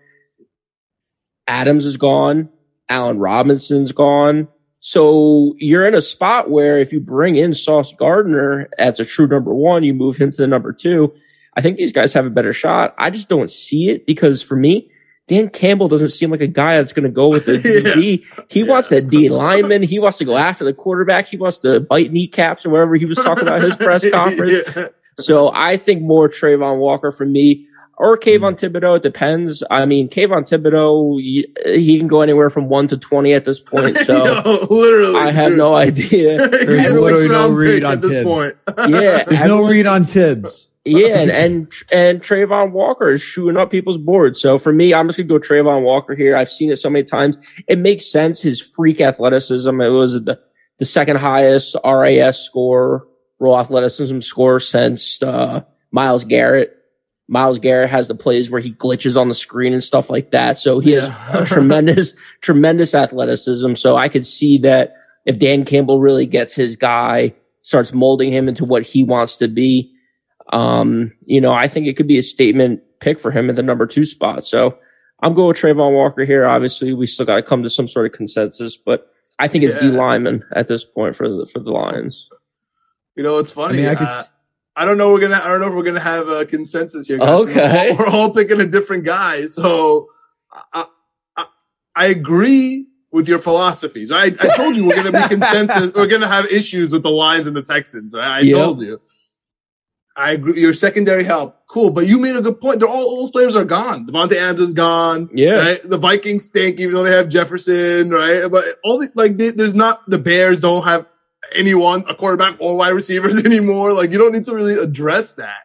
Adams is gone. Allen Robinson's gone. So you're in a spot where if you bring in Sauce Gardner as a true number one, you move him to the number two. I think these guys have a better shot. I just don't see it because for me, Dan Campbell doesn't seem like a guy that's going to go with the DB. yeah. He yeah. wants the D lineman. He wants to go after the quarterback. He wants to bite kneecaps or whatever he was talking about his press conference. yeah. So I think more Travon Walker for me or Kayvon mm. Thibodeaux. It depends. I mean, Kayvon Thibodeaux, he can go anywhere from one to 20 at this point. So Yo, literally, I have dude. no idea. There's literally no read on Tibbs. yeah. There's no read on Tibbs. yeah. And, and, and Travon Walker is shooting up people's boards. So for me, I'm just going to go Travon Walker here. I've seen it so many times. It makes sense. His freak athleticism. It was the, the second highest RAS score, raw athleticism score since, uh, Myles Garrett. Myles Garrett has the plays where he glitches on the screen and stuff like that. So he yeah. has tremendous, tremendous athleticism. So I could see that if Dan Campbell really gets his guy, starts molding him into what he wants to be, um, you know, I think it could be a statement pick for him at the number two spot. So I'm going with Travon Walker here. Obviously, we still got to come to some sort of consensus, but I think it's yeah. D lineman at this point for the for the Lions. You know, it's funny. I, mean, I could, uh, I don't know. We're gonna. I don't know if we're gonna have a consensus here. Guys. Okay, we're all, we're all, picking a different guy. So I, I, I agree with your philosophies. I, I told you we're gonna be consensus. we're gonna have issues with the Lions and the Texans. Right? I yep. told you. I agree. Your secondary help, cool. But you made a good point. They're all, those players are gone. Davante Adams is gone. Yeah. Right? The Vikings stink, even though they have Jefferson, right? But all the, like, they, there's not, the Bears don't have anyone, a quarterback or wide receivers anymore. Like you don't need to really address that.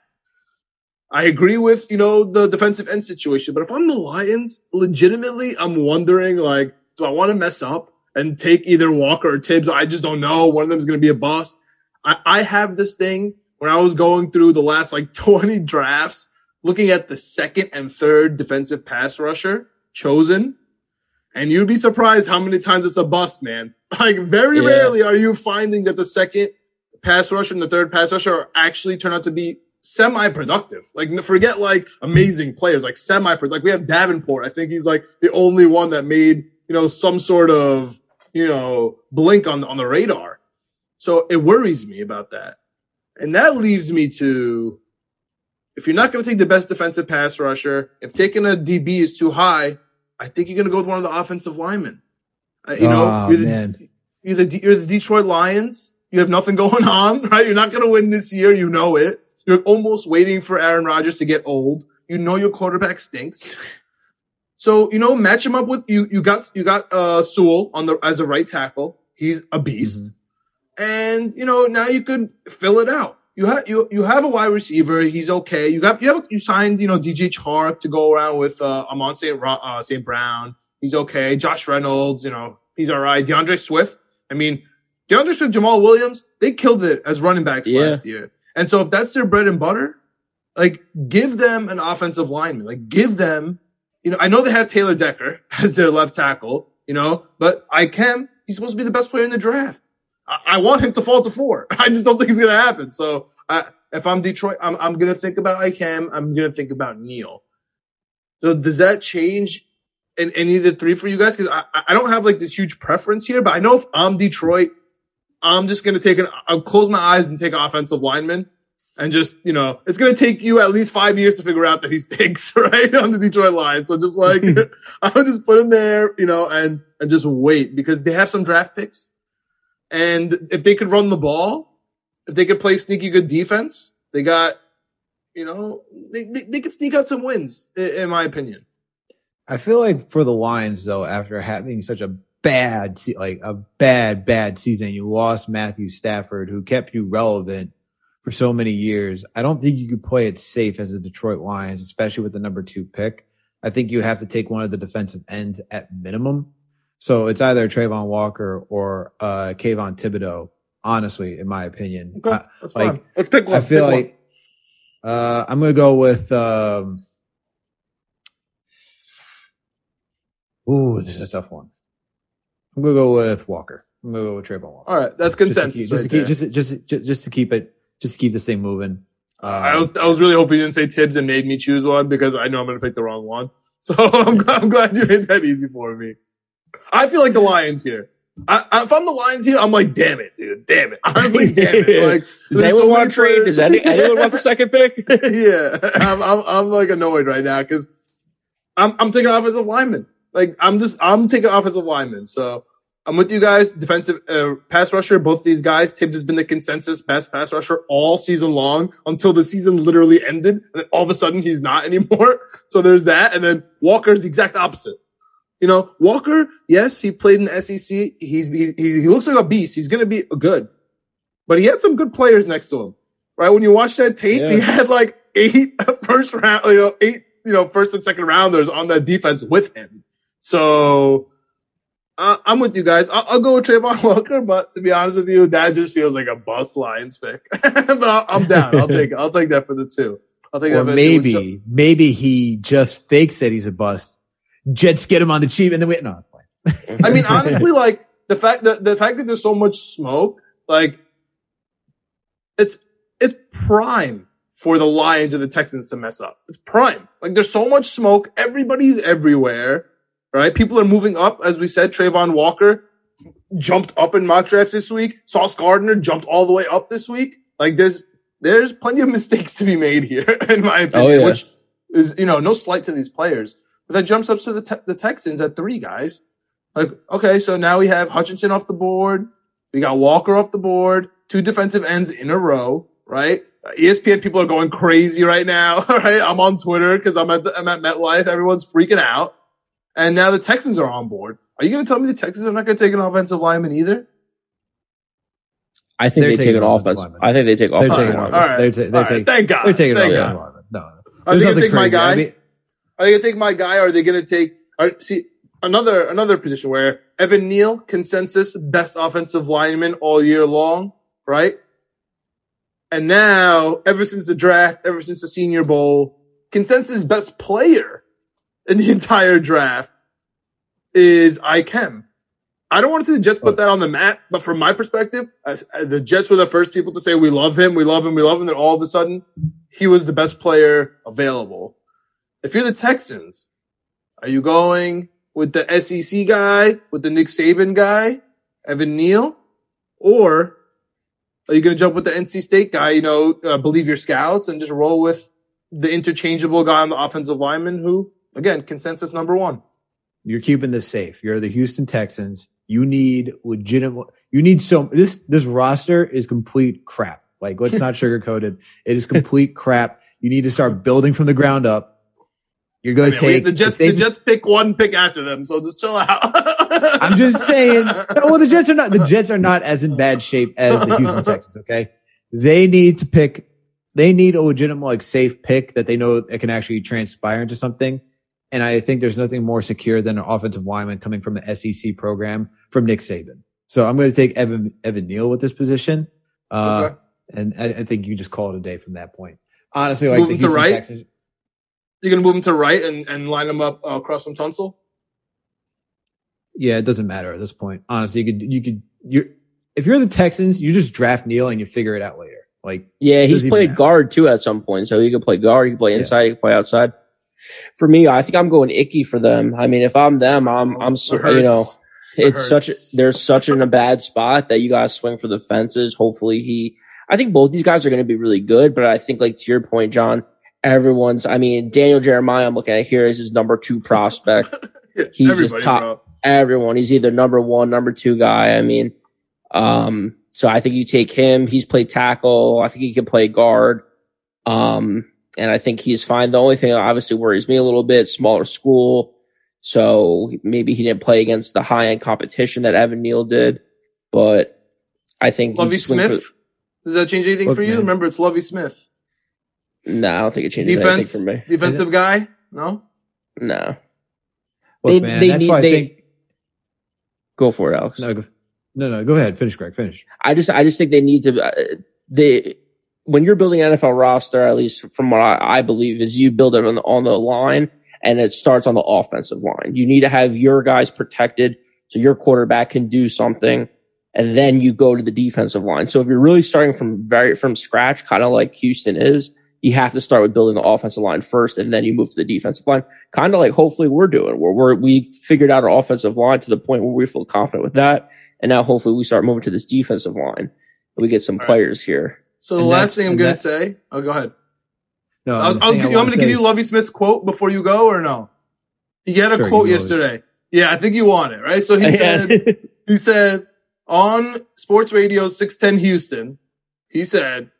I agree with, you know, the defensive end situation, but if I'm the Lions, legitimately, I'm wondering, like, do I want to mess up and take either Walker or Tibbs? I just don't know. One of them is going to be a bust. I, I have this thing when I was going through the last like 20 drafts, looking at the second and third defensive pass rusher chosen and you'd be surprised how many times it's a bust, man. Like very yeah. rarely are you finding that the second pass rusher and the third pass rusher actually turn out to be semi-productive. Like forget like amazing players, like semi product like we have Davenport. I think he's like the only one that made, you know, some sort of, you know, blink on on the radar. So it worries me about that. And that leaves me to if you're not going to take the best defensive pass rusher, if taking a DB is too high, I think you're going to go with one of the offensive linemen. Uh, you know, oh, you're, the, you're, the, you're the Detroit Lions. You have nothing going on, right? You're not going to win this year. You know it. You're almost waiting for Aaron Rodgers to get old. You know your quarterback stinks. So, you know, match him up with you. You got, you got, uh, Sewell on the, as a right tackle. He's a beast. Mm-hmm. And, you know, now you could fill it out you have you you have a wide receiver. He's okay. You got you have you signed you know DJ Chark to go around with uh, Amon St. Uh, St. Brown. He's okay. Josh Reynolds, you know, he's all right. D'Andre Swift. I mean, D'Andre Swift, Jamaal Williams, they killed it as running backs yeah. last year. And so if that's their bread and butter, like give them an offensive lineman. Like give them, you know, I know they have Taylor Decker as their left tackle, you know, but I can, he's supposed to be the best player in the draft. I, want him to fall to four. I just don't think it's going to happen. So I, if I'm Detroit, I'm, I'm going to think about Ikem. I'm going to think about Neal. So does that change in any of the three for you guys? Cause I, I don't have like this huge preference here, but I know if I'm Detroit, I'm just going to take an, I'll close my eyes and take an offensive lineman and just, you know, it's going to take you at least five years to figure out that he stinks, right? on the Detroit line. So just like, I'll just put him there, you know, and, and just wait because they have some draft picks. And if they could run the ball, if they could play sneaky good defense, they got, you know, they, they, they could sneak out some wins, in, in my opinion. I feel like for the Lions, though, after having such a bad, like a bad, bad season, you lost Matthew Stafford, who kept you relevant for so many years. I don't think you could play it safe as the Detroit Lions, especially with the number two pick. I think you have to take one of the defensive ends at minimum. So it's either Travon Walker or uh Kayvon Thibodeaux, honestly, in my opinion. Okay, that's like, fine. Let's pick one. I feel like one. uh I'm gonna go with um Ooh, this is a tough one. I'm gonna go with Walker. I'm gonna go with Travon Walker. All right, that's consensus. Just to keep, right just, to keep just, just, just, just to keep it, just to keep this thing moving. Uh, I was I was really hoping you didn't say Tibbs and made me choose one because I know I'm gonna pick the wrong one. So I'm, I'm glad you made that easy for me. I feel like the Lions here. I, if I'm the Lions here, I'm like, damn it, dude, damn it, honestly, damn it. Like, does anyone so want to trade? Does any, anyone want the second pick? yeah, I'm, I'm, I'm like annoyed right now because I'm, I'm taking offensive lineman. Like, I'm just, I'm taking offensive lineman. So I'm with you guys. Defensive uh, pass rusher. Both these guys. Tibbs has been the consensus best pass rusher all season long until the season literally ended, and all of a sudden he's not anymore. So there's that, and then Walker's the exact opposite. You know, Walker, yes, he played in the SEC. He's, he, he looks like a beast. He's going to be good, but he had some good players next to him, right? When you watch that tape, yeah. he had like eight first round, you know, eight, you know, first and second rounders on that defense with him. So, uh, I'm with you guys. I'll, I'll, go with Travon Walker, but to be honest with you, that just feels like a bust Lions pick. but i am down. I'll take I'll take that for the two. I'll take or that. maybe maybe he just fakes that he's a bust Jets get him on the cheap, and then we no. I mean, honestly, like the fact that the fact that there's so much smoke, like it's it's prime for the Lions and the Texans to mess up. It's prime. Like there's so much smoke. Everybody's everywhere, right? People are moving up. As we said, Travon Walker jumped up in mock drafts this week. Sauce Gardner jumped all the way up this week. Like there's there's plenty of mistakes to be made here, in my opinion, oh, yeah. which is you know no slight to these players. But that jumps up to the, te- the Texans at three guys. Like, okay, so now we have Hutchinson off the board. We got Walker off the board, two defensive ends in a row, right? ESPN people are going crazy right now, right? I'm on Twitter because I'm at the, I'm at MetLife. Everyone's freaking out. And now the Texans are on board. Are you going to tell me the Texans are not going to take an offensive lineman either? I think they're they take an offense. Lineman. I think they take offensive lineman. All right. They're, ta- they're, right. Thank God. They're taking Thank offensive lineman. No. Are they going to take my guy? I mean, are they gonna take my guy? Or are they gonna take? Are, see another another position where Evan Neal consensus best offensive lineman all year long, right? And now, ever since the draft, ever since the Senior Bowl, consensus best player in the entire draft is Ikem. I don't want to see the Jets put that on the map, but from my perspective, as, as the Jets were the first people to say we love him, we love him, we love him. Then all of a sudden, he was the best player available. If you're the Texans, are you going with the SEC guy, with the Nick Saban guy, Evan Neal, or are you going to jump with the NC State guy? You know, uh, believe your scouts and just roll with the interchangeable guy on the offensive lineman who, again, consensus number one. You're keeping this safe. You're the Houston Texans. You need legitimate. You need so this this roster is complete crap. Like let's not sugarcoat it. It is complete crap. You need to start building from the ground up. You're going to take the Jets. The, the, Jets pick one pick after them, so just chill out. I'm just saying. Well, the Jets are not. The Jets are not as in bad shape as the Houston Texans. Okay, they need to pick. They need a legitimate, like, safe pick that they know that can actually transpire into something. And I think there's nothing more secure than an offensive lineman coming from the SEC program from Nick Saban. So I'm going to take Evan Evan Neal with this position. Uh, okay. And I, I, think you just call it a day from that point. Honestly, like Moving the Houston right? Texans. You're gonna move him to right and, and line him up uh, across from Tunsil. Yeah, it doesn't matter at this point. Honestly, you could you could you if you're the Texans, you just draft Neal and you figure it out later. Like yeah, he's played guard too at some point, so he could play guard, he could play inside, yeah. he could play outside. For me, I think I'm going Ickey for them. I mean, if I'm them, I'm I'm you know it's such a, there's such in a bad spot that you got to swing for the fences. Hopefully, he. I think both these guys are going to be really good, but I think like to your point, John, everyone's. I mean, Daniel Jeremiah. I'm looking at here is his number two prospect. He's just top. Bro. Everyone. He's either number one, number two guy. I mean, um, so I think you take him. He's played tackle. I think he can play guard. Um, and I think he's fine. The only thing that obviously worries me a little bit, smaller school. So maybe he didn't play against the high end competition that Evan Neal did, but I think Lovie Smith. For, Does that change anything for you? Man. Remember, it's Lovie Smith. No, I don't think it changes Defense, anything for me. Defensive guy? No? No. Look, they, man, they that's need, why I they, think. Go for it, Alex. No, go, no, no. Go ahead. Finish, Greg. Finish. I just, I just think they need to. Uh, they when you're building an NFL roster, at least from what I, I believe, is you build it on the, on the line, and it starts on the offensive line. You need to have your guys protected so your quarterback can do something, and then you go to the defensive line. So if you're really starting from very from scratch, kind of like Houston is, you have to start with building the offensive line first, and then you move to the defensive line. Kind of like hopefully we're doing, where we're we figured out our offensive line to the point where we feel confident with that, and now hopefully we start moving to this defensive line, and we get some All players right. here. So the and last thing I'm gonna say, oh, go ahead. No, I was, I was I going to give you Lovie Smith's quote before you go, or no? He had a sure, quote yesterday. Yeah, I think you want it, right? So he said, he said on Sports Radio 610 Houston, he said,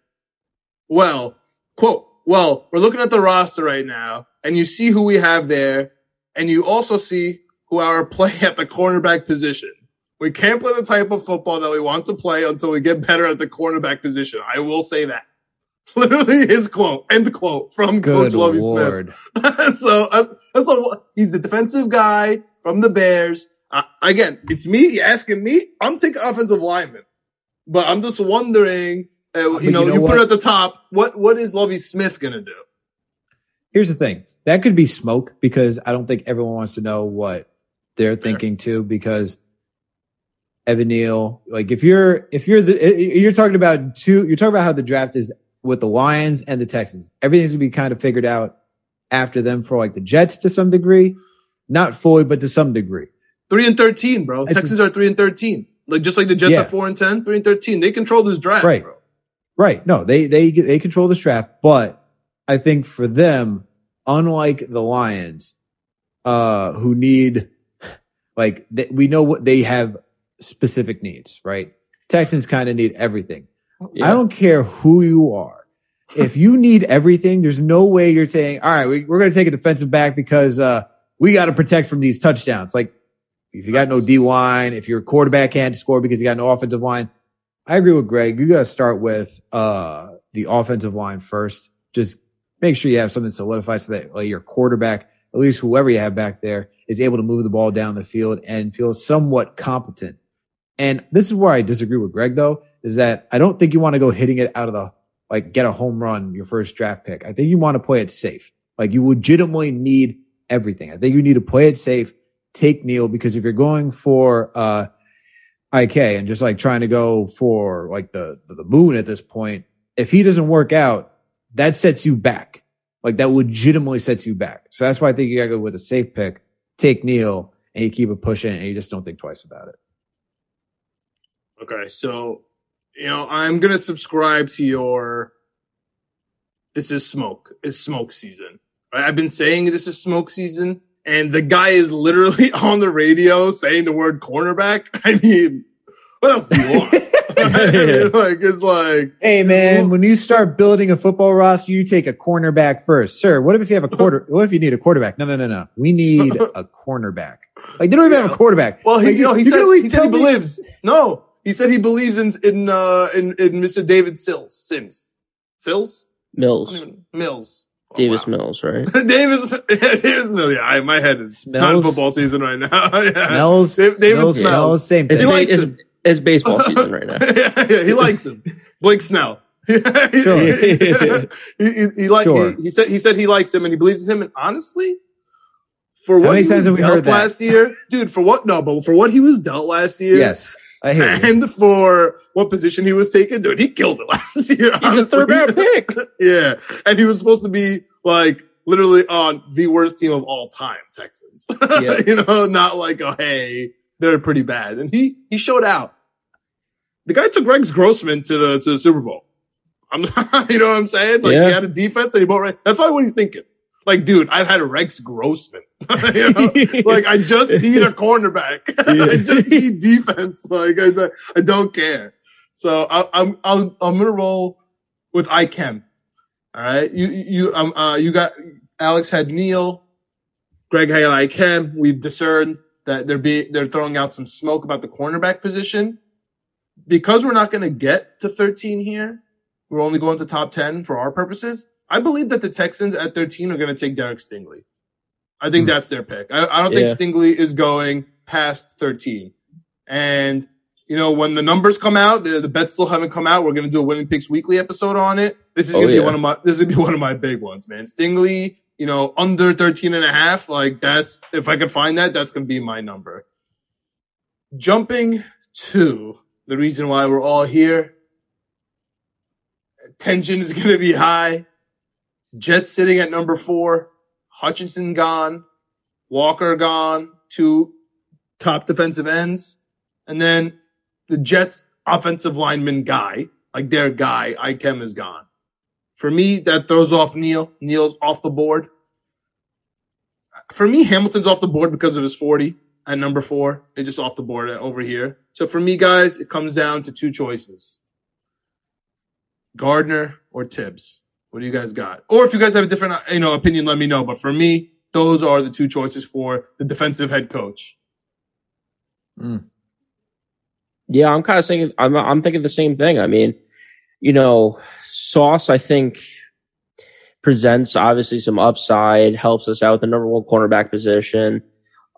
well, quote, well, we're looking at the roster right now and you see who we have there and you also see who our play at the cornerback position. We can't play the type of football that we want to play until we get better at the cornerback position. I will say that. Literally his quote, end quote from Good Coach Lovie Smith. so uh, that's a, he's the defensive guy from the Bears. Uh, again, it's me asking me. I'm taking offensive lineman, but I'm just wondering. Uh, you, know, you know, you put it at the top. What what is Lovie Smith gonna do? Here's the thing. That could be smoke because I don't think everyone wants to know what they're thinking too. Because Evan Neal, like if you're if you're the you're talking about two, you're talking about how the draft is with the Lions and the Texans. Everything's gonna be kind of figured out after them for like the Jets to some degree. Not fully, but to some degree. Three and thirteen, bro. I Texans are three and thirteen. Like just like the Jets yeah. are four and 10, 3 and thirteen. They control this draft, right? Bro. Right. No, they they they control this draft, but I think for them, unlike the Lions, uh, who need like they, we know what they have specific needs, right? Texans kind of need everything. Yeah. I don't care who you are. if you need everything, there's no way you're saying, all right, we, are going to take a defensive back because, uh, we got to protect from these touchdowns. Like if you got no D line, if your quarterback can't score because you got no offensive line, I agree with Greg. You got to start with uh, the offensive line first. Just make sure you have something solidified so that like, your quarterback, at least whoever you have back there, is able to move the ball down the field and feel somewhat competent. And this is where I disagree with Greg though, is that I don't think you want to go hitting it out of the like get a home run your first draft pick. I think you want to play it safe. Like you legitimately need everything. I think you need to play it safe, take Neal because if you're going for uh IK and just like trying to go for like the the moon at this point, if he doesn't work out, that sets you back. Like that legitimately sets you back. So that's why I think you gotta go with a safe pick, take Neal, and you keep it pushing and you just don't think twice about it. Okay, so you know, I'm gonna subscribe to your this is smoke. It's smoke season. I've been saying this is smoke season, and the guy is literally on the radio saying the word cornerback. I mean, what else do you want? I mean, like it's like, hey man, when you start building a football roster, you take a cornerback first, sir. What if you have a quarter? what if you need a quarterback? No, no, no, no. We need a cornerback. Like they don't even yeah. have a quarterback. Well, he, like, you know, he said, he, said he believes. No, he said he believes in in uh in, in Mr. David Sills Sims Sills Mills Mills. Oh, Davis wow. Mills, right? Davis, Davis Mills. Yeah, I, my head is Smells, not football season right now. yeah. Smells, David smells, smells. Same thing. It's, ba- it's, it's, baseball season right now. yeah, yeah, he likes him. Blake Snell. sure. he, he, he, like, sure. he, he, said he said he likes him and he believes in him. And honestly, for what he was dealt last year, dude, for what no, but for what he was dealt last year, yes. I hear and you. for what position he was taken, dude, he killed it last year. He's honestly. a third round pick. yeah. And he was supposed to be like literally on the worst team of all time, Texans. Yeah. you know, not like, oh, hey, they're pretty bad. And he, he showed out. The guy took Rex Grossman to the, to the Super Bowl. I'm, you know what I'm saying? Like yeah. he had a defense and he bought right. That's probably what he's thinking. Like, dude, I've had Rex Grossman. you know? like, I just need a cornerback. I just need defense. Like, I, I don't care. So I, I'm, I'm, I'm gonna roll with Ikem. All right, you, you, um, uh, you got Alex had Neal, Greg had Ikem. We've discerned that they're be they're throwing out some smoke about the cornerback position because we're not going to get to 13 here. We're only going to top 10 for our purposes. I believe that the Texans at 13 are going to take Derek Stingley. I think mm that's their pick. I, I don't yeah. think Stingley is going past 13. And, you know, when the numbers come out, the, the bets still haven't come out. We're going to do a winning picks weekly episode on it. This is oh, going to yeah. be one of my, this is going to be one of my big ones, man. Stingley, you know, under 13 and a half. Like that's, if I can find that, that's going to be my number. Jumping to the reason why we're all here. Tension is going to be high Jets sitting at number four, Hutchinson gone, Walker gone, two top defensive ends, and then the Jets offensive lineman guy, like their guy, Ikem is gone. For me, that throws off Neal. Neal's off the board. For me, Hamilton's off the board because of his 40 at number four. It's just off the board over here. So for me, guys, it comes down to two choices. Gardner or Tibbs. What do you guys got? Or if you guys have a different, you know, opinion, let me know. But for me, those are the two choices for the defensive head coach. Mm. Yeah, I'm kind of thinking. I'm I'm thinking the same thing. I mean, you know, Sauce I think presents obviously some upside, helps us out with the number one cornerback position,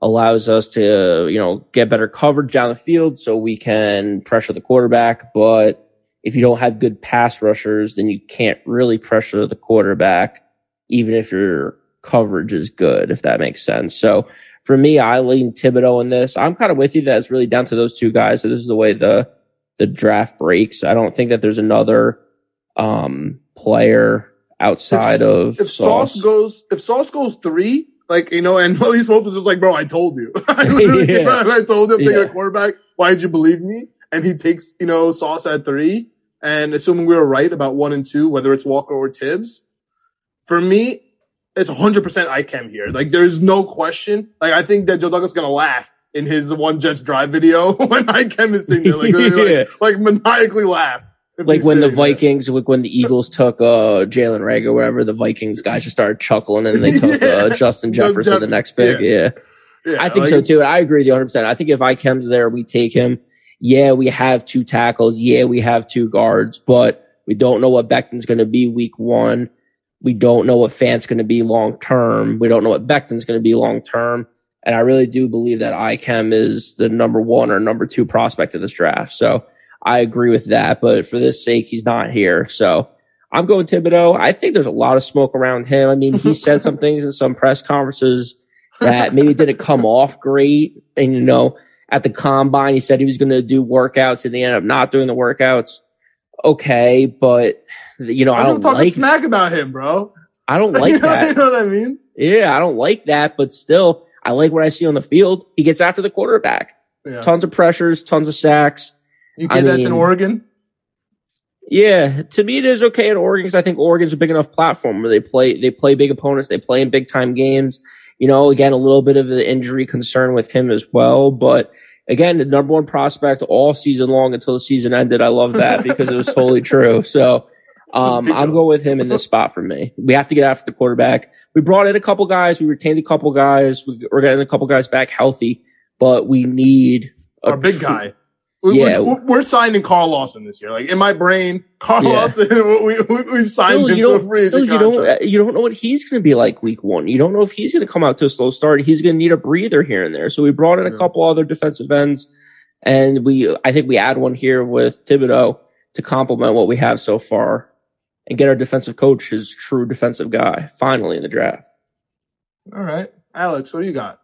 allows us to, you know, get better coverage down the field so we can pressure the quarterback, but if you don't have good pass rushers, then you can't really pressure the quarterback, even if your coverage is good, if that makes sense. So for me, I lean Thibodeaux in this. I'm kind of with you that it's really down to those two guys. So this is the way the the draft breaks. I don't think that there's another um, player outside if, of if Sauce. Sauce goes if Sauce goes three, like you know, and Willie Smith was just like, "Bro, I told you. I literally yeah. I told him taking yeah. a quarterback. Why did you believe me?" And he takes you know Sauce at three, and assuming we were right about one and two, whether it's Walker or Tibbs, for me, it's 100% Ikem here. Like, there's no question. Like, I think that Joe Douglas is going to laugh in his one Jets drive video when Ikem is sitting there, like, yeah. like, like, maniacally laugh. Like when the Vikings, there. like when the Eagles took uh, Jalen Reagor or whatever, the Vikings guys just started chuckling and they took yeah. uh, Justin Jefferson Jeff- the next pick. Yeah. yeah. I think like, so too. I agree with you 100%. I think if Ikem's there, we take him. Yeah, we have two tackles. Yeah, we have two guards, but we don't know what Becton's going to be week one. We don't know what Fant's going to be long term. We don't know what Becton's going to be long term. And I really do believe that Ikem is the number one or number two prospect of this draft. So I agree with that. But for this sake, he's not here. So I'm going Thibodeaux. I think there's a lot of smoke around him. I mean, he said some things in some press conferences that maybe didn't come off great. And, you know, at the combine, he said he was going to do workouts and he ended up not doing the workouts. Okay. But, you know, I, I don't talk like smack about him, bro. I don't like you know, that. You know what I mean? Yeah. I don't like that, but still, I like what I see on the field. He gets after the quarterback. Yeah. Tons of pressures, tons of sacks. You get that in Oregon? Yeah, to me it is okay at Oregon because I think Oregon's a big enough platform where they play they play big opponents, they play in big time games. You know, again, a little bit of the injury concern with him as well, but again, the number one prospect all season long until the season ended. I love that because it was totally true. So um, I'm going with him in this spot for me. We have to get after the quarterback. We brought in a couple guys. We retained a couple guys. We're getting a couple guys back healthy, but we need a our big guy. We, yeah, we're, we're, signing Carl Lawson this year. Like in my brain, Carl yeah. Lawson, we, we, have signed still, him you to a free still, you don't, uh, you don't know what he's going to be like week one. You don't know if he's going to come out to a slow start. He's going to need a breather here and there. So we brought in a yeah. couple other defensive ends, and we, I think we add one here with Thibodeaux to complement what we have so far, and get our defensive coach his true defensive guy finally in the draft. All right, Alex, what do you got?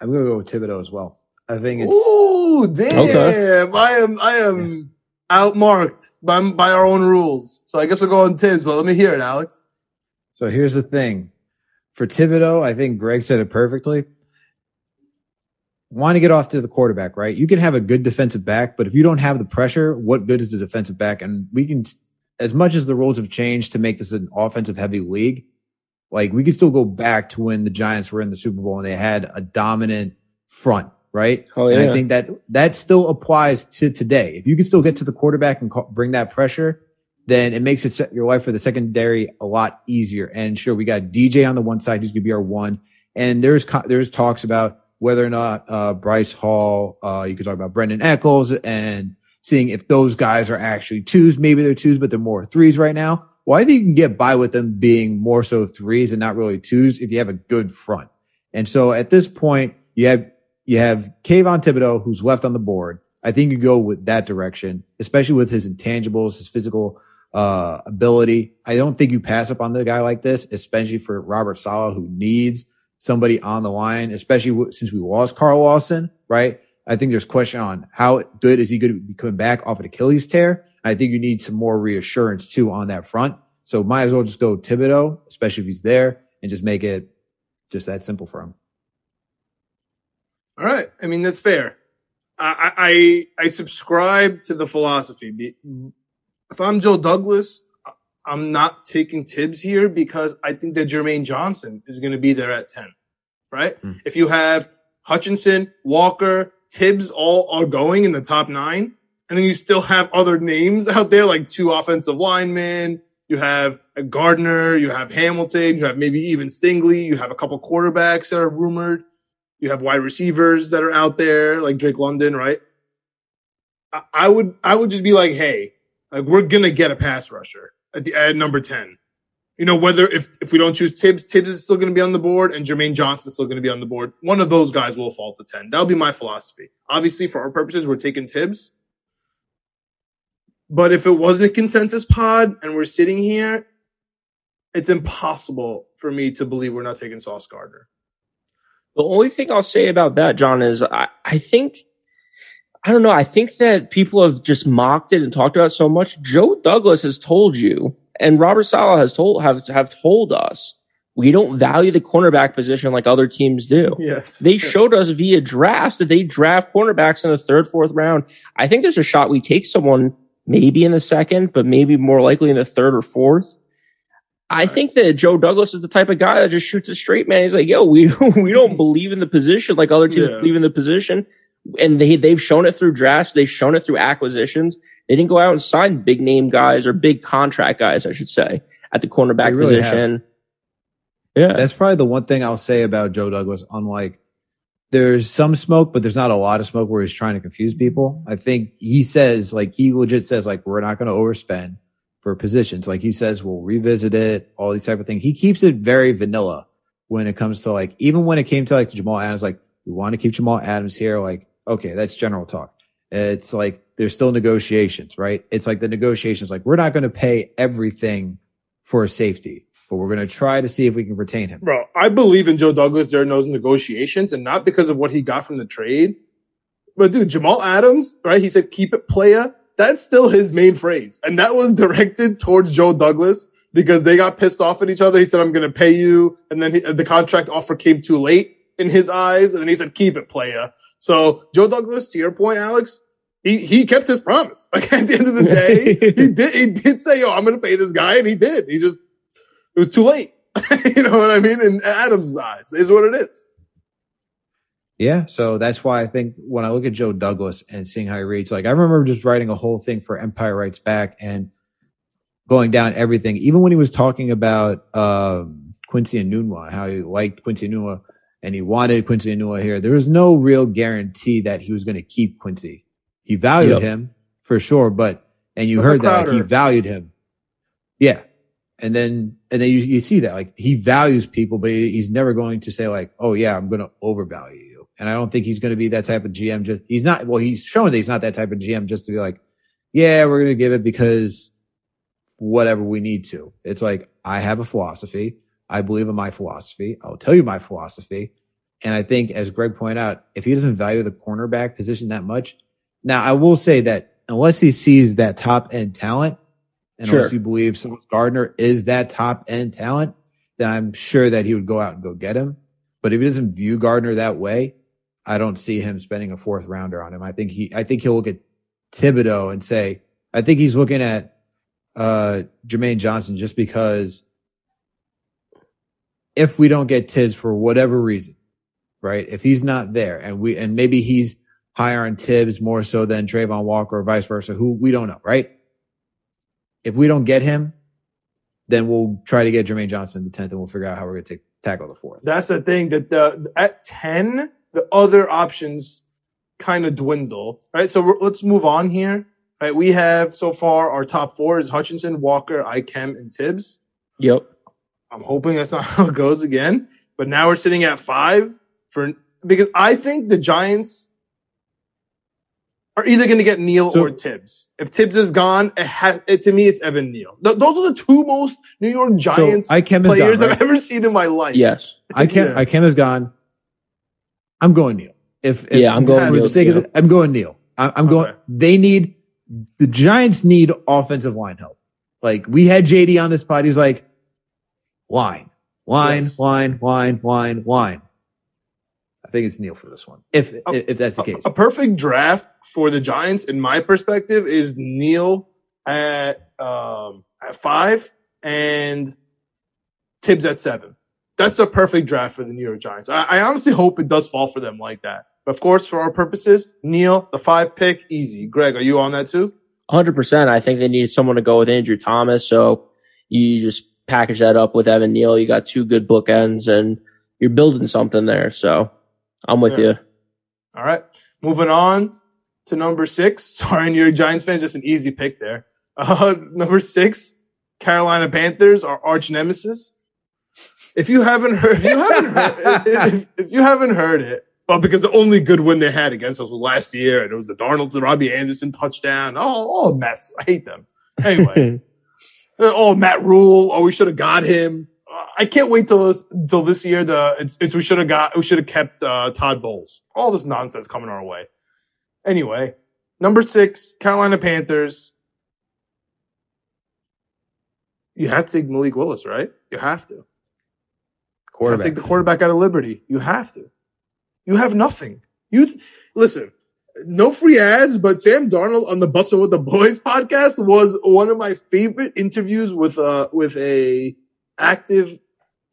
I'm going to go with Thibodeaux as well. I think it's. Ooh, damn! Okay. I am I am outmarked by by our own rules. So I guess we'll go on Tibbs, but let me hear it, Alex. So here's the thing. For Thibodeaux, I think Greg said it perfectly. Want to get off to the quarterback, right? You can have a good defensive back, but if you don't have the pressure, what good is the defensive back? And we can, as much as the rules have changed to make this an offensive heavy league, like we can still go back to when the Giants were in the Super Bowl and they had a dominant front right? Oh, yeah. And I think that that still applies to today. If you can still get to the quarterback and call, bring that pressure, then it makes it your life for the secondary a lot easier. And sure, we got DJ on the one side who's going to be our one, and there's there's talks about whether or not uh, Bryce Hall. Uh, you could talk about Brandin Echols and seeing if those guys are actually twos. Maybe they're twos, but they're more threes right now. Well, I think you can get by with them being more so threes and not really twos if you have a good front. And so at this point, you have you have Kayvon Thibodeaux, who's left on the board. I think you go with that direction, especially with his intangibles, his physical uh, ability. I don't think you pass up on the guy like this, especially for Robert Saleh, who needs somebody on the line, especially since we lost Carl Lawson, right? I think there's question on how good is he going to be coming back off an Achilles tear. I think you need some more reassurance too on that front. So might as well just go Thibodeaux, especially if he's there, and just make it just that simple for him. All right. I mean, that's fair. I, I, I subscribe to the philosophy. If I'm Joe Douglas, I'm not taking Thibs here because I think that Jermaine Johnson is going to be there at 10, right? Mm. If you have Hutchinson, Walker, Thibs all are going in the top nine, and then you still have other names out there like two offensive linemen. You have a Gardner, you have Hamilton, you have maybe even Stingley, you have a couple quarterbacks that are rumored. You have wide receivers that are out there, like Drake London, right? I, I would, I would just be like, hey, like we're gonna get a pass rusher at the at number ten. You know, whether if if we don't choose Tibbs, Tibbs is still to be on the board, and Jermaine Johnson is still to be on the board. One of those guys will fall to ten. That'll be my philosophy. Obviously, for our purposes, we're taking Tibbs. But if it wasn't a consensus pod and we're sitting here, it's impossible for me to believe we're not taking Sauce Gardner. The only thing I'll say about that, John, is I, I think, I don't know. I think that people have just mocked it and talked about so much. Joe Douglas has told you, and Robert Saleh has told, have, have told us, we don't value the cornerback position like other teams do. Yes. They showed us via drafts that they draft cornerbacks in the third, fourth round. I think there's a shot we take someone maybe in the second, but maybe more likely in the third or fourth. I think that Joe Douglas is the type of guy that just shoots it straight, man. He's like, yo, we, we don't mm-hmm. believe in the position like other teams yeah. believe in the position. And they, they've shown it through drafts. They've shown it through acquisitions. They didn't go out and sign big name guys or big contract guys, I should say, at the cornerback really position. Have. Yeah. That's probably the one thing I'll say about Joe Douglas. Unlike there's some smoke, but there's not a lot of smoke where he's trying to confuse people. I think he says, like, he legit says, like, we're not going to overspend for positions. Like he says, we'll revisit it, all these type of things. He keeps it very vanilla when it comes to like, even when it came to like Jamal Adams, like we want to keep Jamal Adams here. Like, okay, that's general talk. It's like there's still negotiations, right? It's like the negotiations, like we're not going to pay everything for safety, but we're going to try to see if we can retain him. Bro, I believe in Joe Douglas during those negotiations and not because of what he got from the trade. But dude, Jamal Adams, right? He said, keep it playa that's still his main phrase. And that was directed towards Joe Douglas because they got pissed off at each other. He said, I'm going to pay you. And then he, the contract offer came too late in his eyes. And then he said, keep it, playa. So Joe Douglas, to your point, Alex, he, he kept his promise. Like at the end of the day, he did, he did say, yo, I'm going to pay this guy. And he did. He just, it was too late. you know what I mean? In Adams' eyes is what it is. Yeah. So that's why I think when I look at Joe Douglas and seeing how he reads, like I remember just writing a whole thing for Empire Writes Back and going down everything, even when he was talking about um, Quincy Enunwa, how he liked Quincy Enunwa and he wanted Quincy Enunwa here. There was no real guarantee that he was going to keep Quincy. He valued yep. him for sure, but and you heard that like, he valued him. Yeah. And then, and then you, you see that like he values people, but he, he's never going to say like, oh yeah, I'm going to overvalue you. And I don't think he's going to be that type of GM. Just he's not. Well, he's shown that he's not that type of GM. Just to be like, yeah, we're going to give it because whatever we need to. It's like I have a philosophy. I believe in my philosophy. I'll tell you my philosophy. And I think, as Greg pointed out, if he doesn't value the cornerback position that much, now I will say that unless he sees that top end talent, and sure. unless you believe Sauce Gardner is that top end talent, then I'm sure that he would go out and go get him. But if he doesn't view Gardner that way, I don't see him spending a fourth rounder on him. I think he, I think he'll look at Thibodeaux and say, I think he's looking at uh, Jermaine Johnson just because if we don't get Tiz for whatever reason, right? If he's not there and we, and maybe he's higher on Tibbs more so than Travon Walker or vice versa, who we don't know, right? If we don't get him, then we'll try to get Jermaine Johnson the 10th and we'll figure out how we're going to take, tackle the fourth. That's the thing that the, at 10, the other options kind of dwindle, right? So let's move on here. Right, we have so far our top four is Hutchinson, Walker, Ikem, and Tibbs. Yep. I'm hoping that's not how it goes again. But now we're sitting at five for because I think the Giants are either going to get Neal so, or Tibbs. If Tibbs is gone, it has, it, to me, it's Evan Neal. Th- those are the two most New York Giants so players gone, right? I've ever seen in my life. Yes. Ikem, yeah. Ikem is gone. I'm going Neal. If, if yeah, I'm going for the sake of it, I'm going Neal. I, am okay. going. They need the Giants need offensive line help. Like we had JD on this pod. He's like, wine, wine, Yes. wine, wine, wine, wine. I think it's Neal for this one. If Oh, if that's the case. A perfect draft for the Giants, in my perspective, is Neal at um, at five and Tibbs at seven. That's a perfect draft for the New York Giants. I, I honestly hope it does fall for them like that. But of course, for our purposes, Neal, the five pick, easy. Greg, are you on that too? Hundred percent. I think they need someone to go with Andrew Thomas. So you just package that up with Evan Neal. You got two good bookends and you're building something there. So I'm with Yeah. you. All right. Moving on to number six. Sorry, New York Giants fans, just an easy pick there. Uh, number six, Carolina Panthers, our arch nemesis. If you haven't heard, if you haven't heard, if, if you haven't heard it, well, because the only good win they had against us was last year, and it was the Darnold to Robbie Anderson touchdown. Oh, all a mess. I hate them. Anyway, oh Matt Rhule. Oh, we should have got him. Uh, I can't wait till this, till this year. The it's, it's we should have got we should have kept uh, Todd Bowles. All this nonsense coming our way. Anyway, number six, Carolina Panthers. You have to take Malik Willis, right? You have to. Quarterback. take the quarterback out of Liberty. You have to. You have nothing. You listen. No free ads, but Sam Darnold on the Bussin' with the Boys podcast was one of my favorite interviews with uh with a active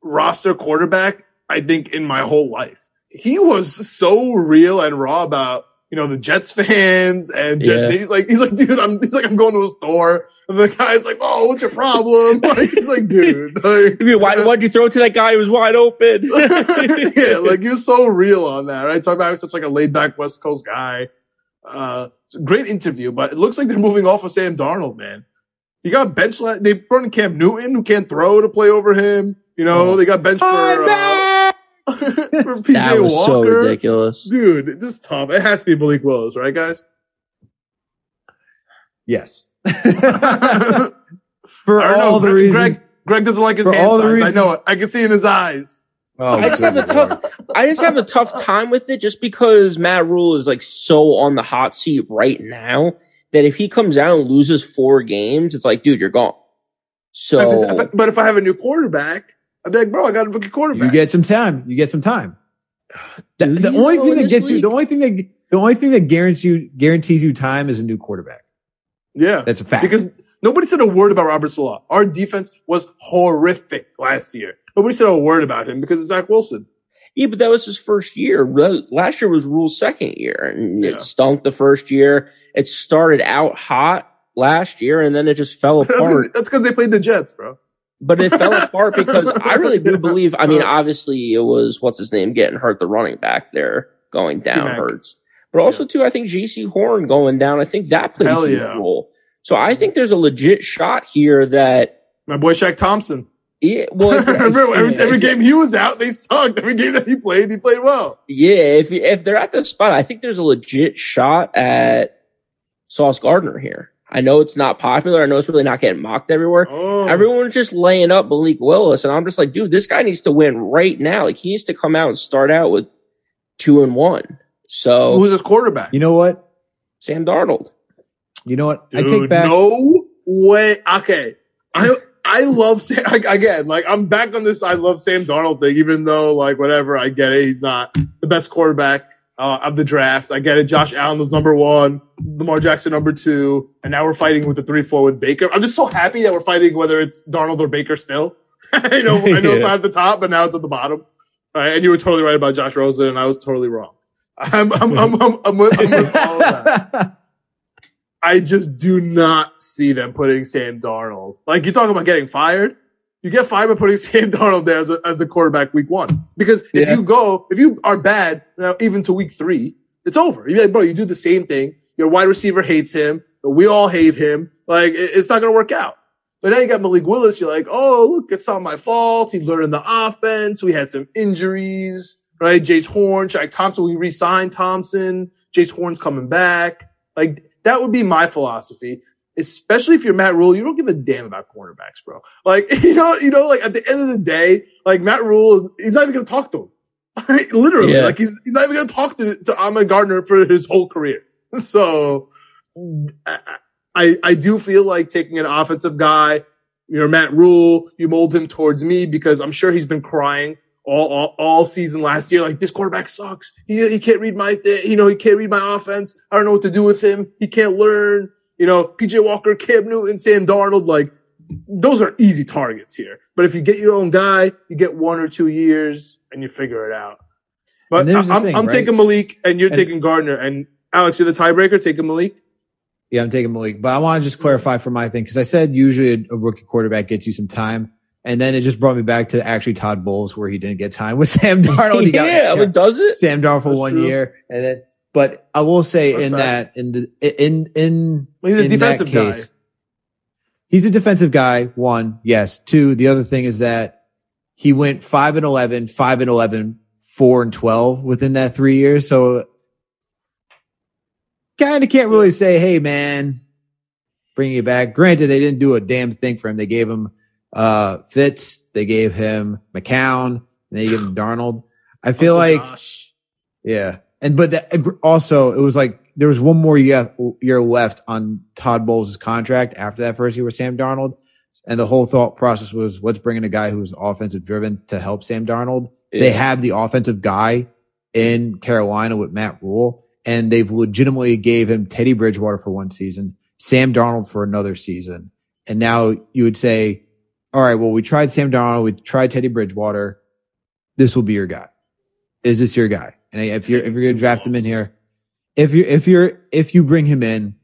roster quarterback. I think in my whole life, he was so real and raw about you know the Jets fans and Jets. Yeah. He's like he's like dude, I'm he's like I'm going to a store and the guy's like, oh, what's your problem? Like he's like, dude, like, Why, why'd you throw it to that guy who was wide open? yeah, like he was so real on that, right? Talk about he's such like a laid back West Coast guy. Uh, it's a great interview, but it looks like they're moving off of Sam Darnold, man. He got bench. They brought in Cam Newton, who can't throw to play over him. You know, they got benched for, uh, for PJ that was Walker. so ridiculous. Dude, this is tough. It has to be Malik Willis, right, guys? yes. For all know. the Greg, reasons. Greg, Greg doesn't like his For hand all the size. reasons- I know it. I can see in his eyes. Oh, I just have a tough. I just have a tough time with it, just because Matt Rhule is like so on the hot seat right now that if he comes out and loses four games, it's like, dude, you're gone. So If- if- but if I have a new quarterback, I'd be like, bro, I got a rookie quarterback. You get some time. You get some time. The, the only thing that this gets you, the only thing that, the only thing that guarantees you, guarantees you time is a new quarterback. yeah. That's a fact. Because nobody said a word about Robert Saleh. Our defense was horrific last year. Nobody said a word about him because of Zach Wilson. Yeah, but that was his first year. Last year was Rhule's second year, and Yeah. it stunk the first year. It started out hot last year, and then it just fell apart. That's because they played the Jets, bro. But it fell apart because I really do believe. I mean, obviously, it was what's his name getting hurt, the running back there going down T-Mac. hurts, but also too, I think Jaycee Horn going down. I think that played Hell a huge yeah. role. So I think there's a legit shot here that. My boy Shaq Thompson. Yeah, well, if- Remember, every, yeah, every if- game he was out, they sucked. Every game that he played, he played well. Yeah, if if they're at the spot, I think there's a legit shot at Sauce Gardner here. I know it's not popular. I know it's really not getting mocked everywhere. Oh. Everyone's just laying up Malik Willis, and I'm just like, dude, this guy needs to win right now. Like he needs to come out and start out with two and one. So Who's his quarterback? you know what? Sam Darnold. You know what? I take back. No way. Okay. I I love Sam again. Like I'm back on this. I love Sam Darnold thing, even though like whatever. I get it. He's not the best quarterback uh, of the draft. I get it. Josh Allen was number one, Lamar Jackson number two, and now we're fighting with the three four with Baker. I'm just so happy that we're fighting whether it's Darnold or Baker still. I know I know it's not at the top, but now it's at the bottom. All right, and you were totally right about Josh Rosen, and I was totally wrong. I'm I'm I'm I'm, I'm, with, I'm with all of that. I just do not see them putting Sam Darnold. Like you talk about getting fired, you get fired by putting Sam Darnold there as a, as a quarterback week one. Because if Yeah. you go, if you are bad now, even to week three, it's over. You're like, bro, you do the same thing. Your wide receiver hates him. We all hate him. Like it- it's not going to work out. But then you got Malik Willis. You're like, oh, look, it's not my fault. He's learning the offense. We had some injuries, right? Jaycee Horn, Shaq Thompson. We re-signed Thompson. Jaycee Horn's coming back. Like that would be my philosophy. Especially if you're Matt Rhule, you don't give a damn about cornerbacks, bro. Like, you know, you know, like at the end of the day, like Matt Rhule is, he's not even going to talk to him. Literally, Yeah. like he's, he's not even going to talk to, to Ahmad Gardner for his whole career. So I, I- I, I do feel like taking an offensive guy, you know, Matt Rhule, you mold him towards me because I'm sure he's been crying all, all, all season last year. Like this quarterback sucks. He, he can't read my, th- you know, he can't read my offense. I don't know what to do with him. He can't learn, you know, PJ Walker, Cam Newton, Sam Darnold, like those are easy targets here. But if you get your own guy, you get one or two years and you figure it out. But I'm, thing, I'm right? taking Malik and you're and, taking Gardner. And Alex, you're the tiebreaker. Taking Malik. Yeah, I'm taking Malik. But I want to just clarify for my thing because I said usually a, a, rookie quarterback gets you some time. And then it just brought me back to actually Todd Bowles where he didn't get time with Sam Darnold. yeah, got, does it? Sam Darnold for That's one true. year. And then, but I will say in that, in the, in, in, well, he's a defensive case, guy. He's a defensive guy. One, yes. Two, the other thing is that he went five and 11, five and 11, four and 12 within that three years. So kind of can't really say, Hey, man, bring you back. Granted, they didn't do a damn thing for him. They gave him, uh, Fitz. They gave him McCown and they gave him Darnold. I feel oh, like, gosh. yeah. And, but that, also it was like, there was one more year, year left on Todd Bowles' contract after that first year with Sam Darnold. And the whole thought process was let's bring in a guy who's offensive driven to help Sam Darnold. Yeah. They have the offensive guy in Carolina with Matt Rule, and they've legitimately gave him Teddy Bridgewater for one season, Sam Darnold for another season. And now you would say, all right, well, we tried Sam Darnold, we tried Teddy Bridgewater. This will be your guy. Is this your guy? And if you're if you're gonna draft him in here, if you if you're if you bring him in,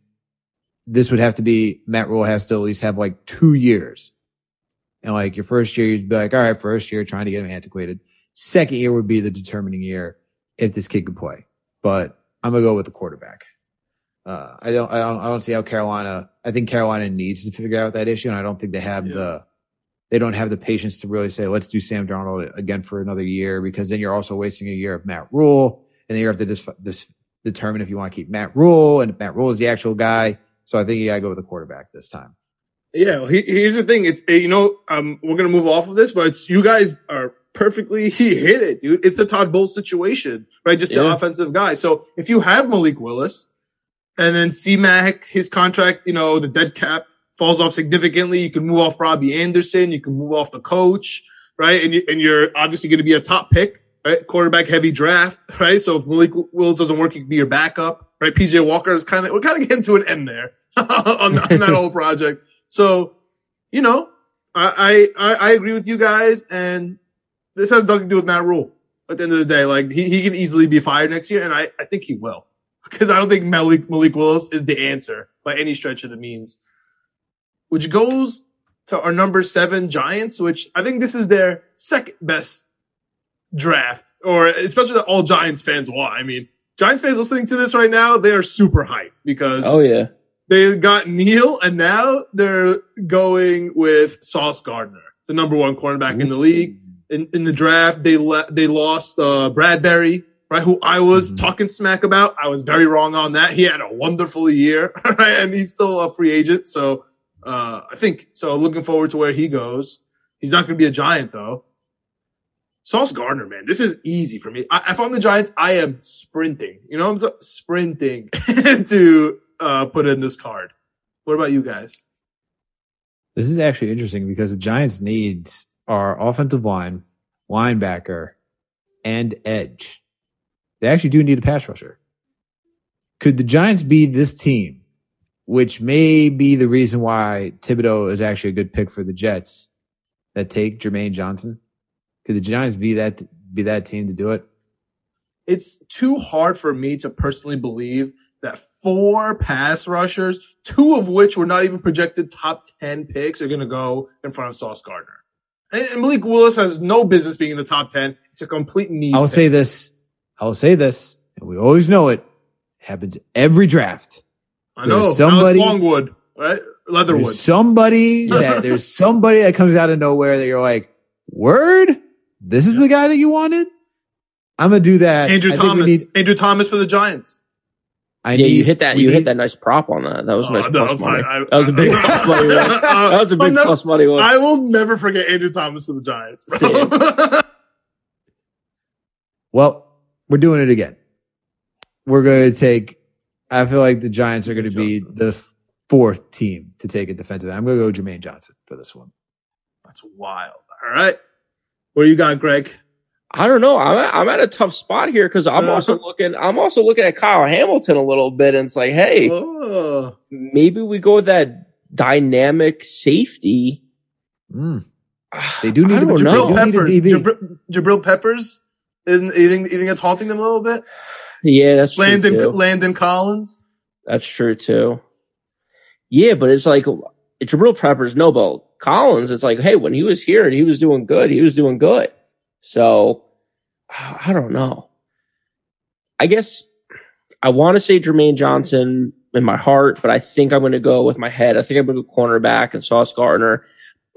this would have to be Matt Rhule has to at least have like two years. And like your first year, you'd be like, all right, first year trying to get him antiquated. Second year would be the determining year if this kid could play. But I'm gonna go with the quarterback. Uh, I don't, I don't, I don't see how Carolina. I think Carolina needs to figure out that issue, and I don't think they have yeah. the, they don't have the patience to really say, let's do Sam Darnold again for another year, because then you're also wasting a year of Matt Rhule. and then you have to just, just determine if you want to keep Matt Rhule and Matt Rhule is the actual guy. So I think you got to go with the quarterback this time. Yeah, well, he, here's the thing. It's you know, um, we're gonna move off of this, but it's you guys are perfectly. He hit it, dude. It's a Todd Bowles situation, right? Just yeah. the offensive guy. So if you have Malik Willis, and then C-Mac, his contract, you know, the dead cap falls off significantly. You can move off Robbie Anderson. You can move off the coach, right? And you, and you're obviously going to be a top pick right? Quarterback heavy draft, right? So if Malik Willis doesn't work, you can be your backup, right? PJ Walker is kind of, we're kind of getting to an end there on, on, that whole project. So, you know, I, I, I agree with you guys. And this has nothing to do with Matt Rhule at the end of the day. Like he, he can easily be fired next year. And I, I think he will because I don't think Malik, Malik Willis is the answer by any stretch of the means, which goes to our number seven Giants, which I think this is their second best draft, or especially that all Giants fans want. I mean, Giants fans listening to this right now, they are super hyped because oh yeah, they got Neal and now they're going with Sauce Gardner, the number one cornerback Ooh. in the league. In, in the draft, they le- they lost uh, Bradberry, right? Who I was mm-hmm. talking smack about. I was very wrong on that. He had a wonderful year, right? And he's still a free agent. So uh, I think so. Looking forward to where he goes. He's not going to be a giant though. Sauce Gardner, man, this is easy for me. I, if I'm the Giants, I am sprinting. You know, I'm sprinting to uh, put in this card. What about you guys? This is actually interesting because the Giants' needs are offensive line, linebacker, and edge. They actually do need a pass rusher. Could the Giants be this team, which may be the reason why Thibodeaux is actually a good pick for the Jets, that take Jermaine Johnson? Could the Giants be that be that team to do it? It's too hard for me to personally believe that four pass rushers, two of which were not even projected top 10 picks, are going to go in front of Sauce Gardner. And Malik Willis has no business being in the top 10. It's a complete need. I will pick. say this. I will say this, and we always know it happens every draft. I know. There's somebody, Alex Longwood, right? Leatherwood. somebody that there's somebody that comes out of nowhere that you're like, word? This is the guy that you wanted. I'm gonna do that. Andrew I Thomas. Need, Andrew Thomas for the Giants. I yeah, need, you hit that. You need, hit that nice prop on that. That was oh, nice that plus was money. I, that was a big plus money. One. That was a big never, plus money one. I will never forget Andrew Thomas to the Giants. well, we're doing it again. We're going to take. I feel like the Giants are going to be the fourth team to take a defensive. I'm going to go Jermaine Johnson for this one. That's wild. All right. What do you got, Greg? I don't know. I'm at, I'm at a tough spot here because I'm uh, also looking. I'm also looking at Kyle Hamilton a little bit, and it's like, hey, uh, maybe we go with that dynamic safety. Mm. They do need to Jabril Peppers. Jabril, Jabril Peppers isn't you think, you think it's haunting them a little bit? Yeah, that's Landon true Landon Collins. That's true too. Yeah, but it's like it's real preppers no, but Collins, it's like, hey, when he was here and he was doing good, he was doing good. So I don't know. I guess I want to say Jermaine Johnson in my heart, but I think I'm going to go with my head. I think I'm going to go cornerback and Sauce Gardner.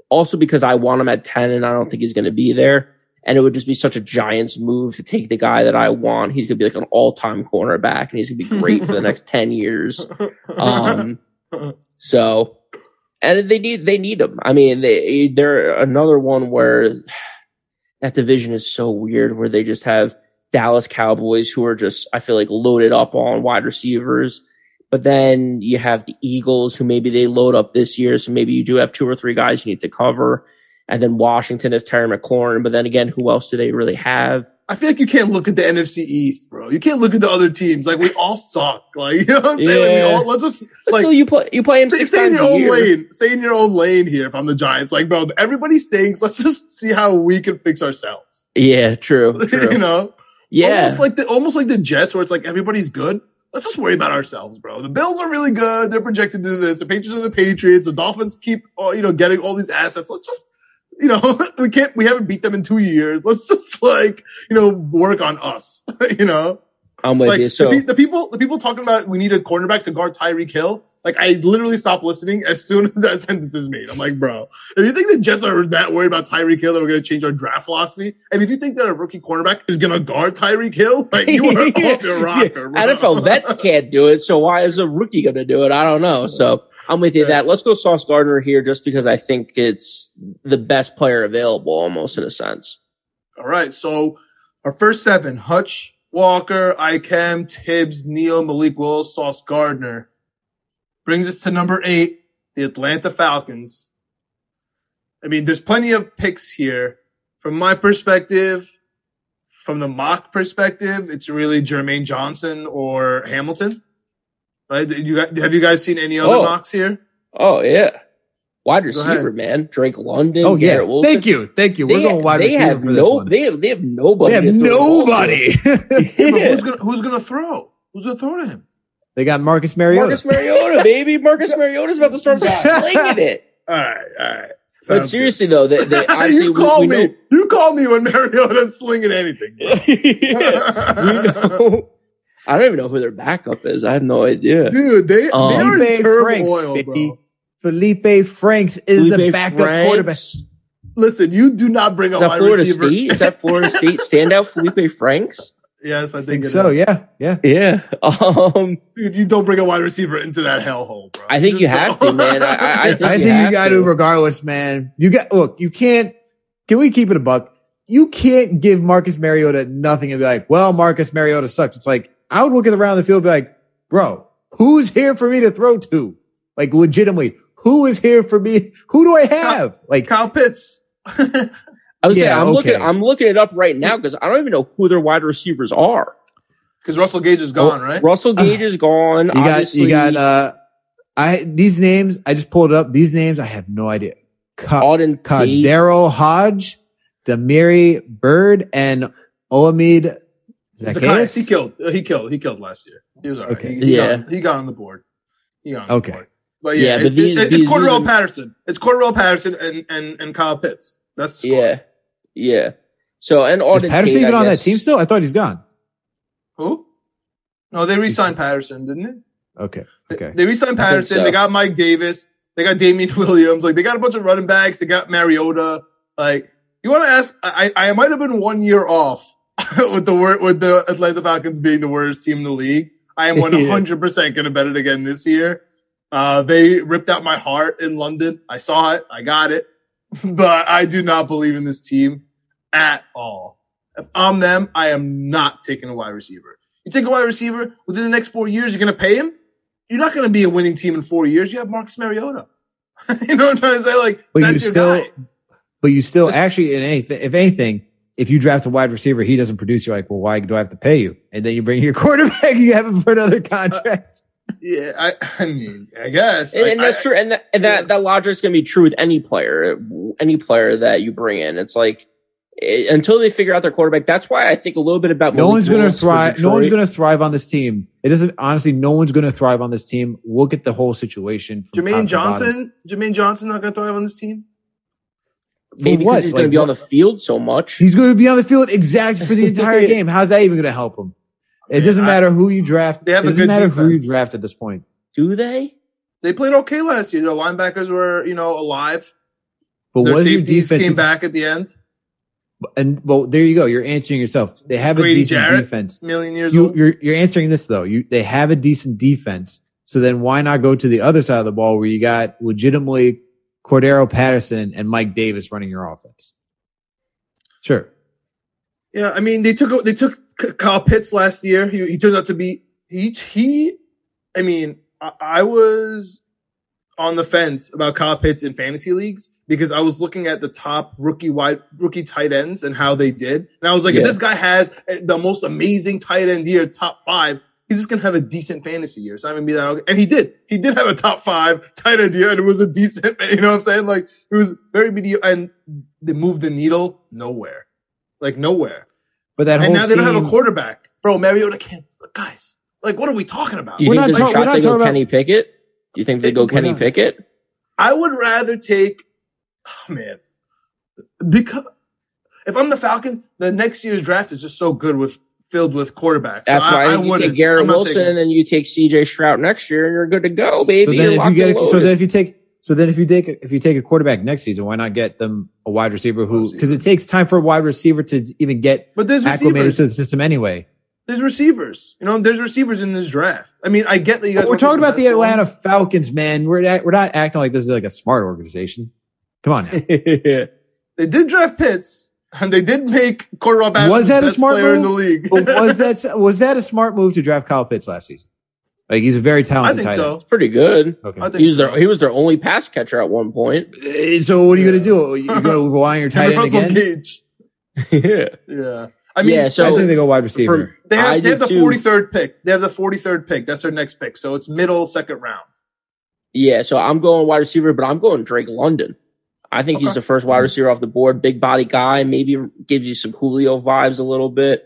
Also because I want him at 10 and I don't think he's going to be there. And it would just be such a Giants move to take the guy that I want. He's going to be like an all time cornerback and he's going to be great for the next 10 years. Um, so, and they need, they need him. I mean, they, they're another one where that division is so weird where they just have Dallas Cowboys who are just, I feel like loaded up on wide receivers. But then you have the Eagles who maybe they load up this year. So maybe you do have two or three guys you need to cover. And then Washington is Terry McLaurin. But then again, who else do they really have? I feel like you can't look at the NFC East, bro. You can't look at the other teams. Like we all suck. Like you know what I'm saying? Yeah. Like, we all, let's just like still you play you play him stay, six stay in your own year. lane. Stay in your own lane here. If I'm the Giants, like bro, everybody stinks. Let's just see how we can fix ourselves. Yeah, true. true. you know. Yeah, almost like the almost like the Jets, where it's like everybody's good. Let's just worry about ourselves, bro. The Bills are really good. They're projected to do this. The Patriots are the Patriots. The Dolphins keep, uh, you know, getting all these assets. Let's just you know, we can't, we haven't beat them in two years. Let's just like, you know, work on us, you know? I'm with like, you. So the, the, people, the people talking about we need a cornerback to guard Tyreek Hill. Like I literally stopped listening as soon as that sentence is made. I'm like, bro, if you think the Jets are that worried about Tyreek Hill that we're going to change our draft philosophy, and if you think that a rookie cornerback is going to guard Tyreek Hill, like you are off your rocker. Yeah. NFL vets can't do it, so why is a rookie going to do it? I don't know. So I'm with you that. Let's go Sauce Gardner here just because I think it's the best player available almost in a sense. All right. So our first seven, Hutch, Walker, Ikem, Tibbs, Neal, Malik Willis, Sauce Gardner. Brings us to number eight, the Atlanta Falcons. I mean, there's plenty of picks here. From my perspective, from the mock perspective, it's really Jermaine Johnson or Hamilton. Right? You got, have you guys seen any other oh. mocks here? Oh yeah, wide receiver man, Drake London. Oh yeah, thank you, thank you. We're going wide they receiver. Have no, they have they have nobody. They have nobody. yeah. who's gonna who's gonna throw? Who's gonna throw to him? They got Marcus Mariota. Marcus Mariota, baby. Marcus Mariota's about to start slinging it. All right, all right. Sounds but seriously good. though, they, they obviously you call we, we me. Know, you call me when Mariota's slinging anything. yeah, we know I don't even know who their backup is. I have no idea. Dude, they, um, they are in turmoil, Franks, bro. Felipe Franks is Felipe the backup Franks. quarterback. Listen, you do not bring is a that Florida receiver. State? Is that Florida State standout Felipe Franks? Yes, I think, think so. Is. Yeah, yeah, yeah. Um, Dude, you don't bring a wide receiver into that hellhole, bro. I think you, you have to, man. I, I, I think I you, think you got to, regardless, man. You got look. You can't. Can we keep it a buck? You can't give Marcus Mariota nothing and be like, "Well, Marcus Mariota sucks." It's like I would look at around the field and be like, bro, who's here for me to throw to? Like legitimately, who is here for me? Who do I have? Like Kyle Pitts. I was yeah, saying, I'm okay. looking, I'm looking it up right now because I don't even know who their wide receivers are. Because Russell Gage is gone, right? Russell Gage uh, is gone. You got, you got, uh, I, these names, I just pulled it up. These names, I have no idea. Ka- Auden Daryl Hodge, Damiere Byrd, and Olamide Zaccheaus? He killed. Uh, he killed. He killed last year. He was all right. Okay. He, he yeah. Got, he got on the board. He got okay. Board. But yeah, yeah but it's, these, it's, these, it's Cordarrelle are... Patterson. It's Cordarrelle Patterson and, and, and Kyle Pitts. That's yeah, yeah. So and Auden Is Patterson Tate, even on that team still? I thought he's gone. Who? No, they re-signed Patterson, didn't they? Okay. Okay. They, they re-signed Patterson. So. They got Mike Davis. They got Damien Williams. Like they got a bunch of running backs. They got Mariota. Like you want to ask? I I might have been one year off with the with the Atlanta Falcons being the worst team in the league. I am 100% going to bet it again this year. Uh, they ripped out my heart in London. I saw it. I got it. but I do not believe in this team at all. If I'm them, I am not taking a wide receiver. You take a wide receiver within the next four years, you're going to pay him? you're not going to be a winning team in four years. You have Marcus Mariota. you know what I'm trying to say? Like, but you still, guy. but you still actually in anything, if anything, if you draft a wide receiver, he doesn't produce. You're like, well, why do I have to pay you? And then you bring your quarterback, you have him for another contract. Yeah, I, I mean, I guess, and, I- and that's I- true. And that, and that that logic's gonna be true with any player, any player that you bring in. It's like eh, until they figure out their quarterback. That's why I think a little bit about no Malik one's going to thrive. No one's going to thrive on this team. It doesn't. Honestly, no one's going to thrive on this team. Look at the whole situation. from top Jermaine to bottom. Johnson. Jermaine Johnson not going to thrive on this team. Maybe because he's going to be on the field so much. He's going to be on the field exact for the entire game. How's that even going to help him? It Yeah, doesn't I- you who you draft. They have it a doesn't good matter who you draft at this point. Do they? They played okay last year. Their linebackers were, you know, alive. But Their what is your safeties defense? came back at the end. And well, there you go. You're answering yourself. They have a decent Jarrett? defense. Million years You, old. you're you're answering this though. You they have a decent defense. So then why not go to the other side of the ball where you got legitimately Cordarrelle Patterson and Mike Davis running your offense? Sure. Yeah, I mean they took they took Kyle Pitts last year. He, he turns out to be he he. I mean, I, I was on the fence about Kyle Pitts in fantasy leagues because I was looking at the top rookie wide rookie tight ends and how they did, and I was like, Yeah. if this guy has the most amazing tight end year, top five. He's just gonna have a decent fantasy year. It's not gonna be that, okay. and he did. He did have a top five tight end year, and it was a decent. You know what I'm saying? Like it was very mediocre, and they moved the needle nowhere, like nowhere. But that And whole now they don't have a quarterback. Bro, Mariota can't. But guys, like, what are we talking about? Do you We're think not there's talk- a shot they go about- Kenny Pickett? Do you think they go Kenny not. Pickett? I would rather take, oh, man, because if I'm the Falcons, the next year's draft is just so good with filled with quarterbacks. So That's why I, think you take Garrett Wilson taking- and then you take CJ Stroud next year and you're good to go, So baby. then you're if you get a, so then if you take so then if you take if you take a quarterback next season, why not get them a wide receiver who because it takes time for a wide receiver to even get But there's acclimated receivers. to the system anyway. There's receivers. You know, there's receivers in this draft. I mean, I get that you guys. But we're talking about the best one. Atlanta Falcons, man. We're not, we're not acting like this is like a smart organization. Come on. Now. They did draft Pitts, and they did make Cordarrelle Patterson Was that the a smart player in move? the league. Was that was that a smart move to draft Kyle Pitts last season? Like he's a very talented. I think tight so. end. Pretty good. Okay. I think He was so. their he was their only pass catcher at one point. Uh, So what are you going to do? You're going to rely on your tight And end Russell again? Gage. yeah. Yeah. I mean, Yeah, so- I think they go wide receiver. For, They have, they have the 43rd pick. They have the 43rd pick. That's their next pick. So it's middle second round. Yeah, so I'm going wide receiver, but I'm going Drake London. I think he's the first wide receiver off the board. Big body guy, maybe gives you some Julio vibes a little bit.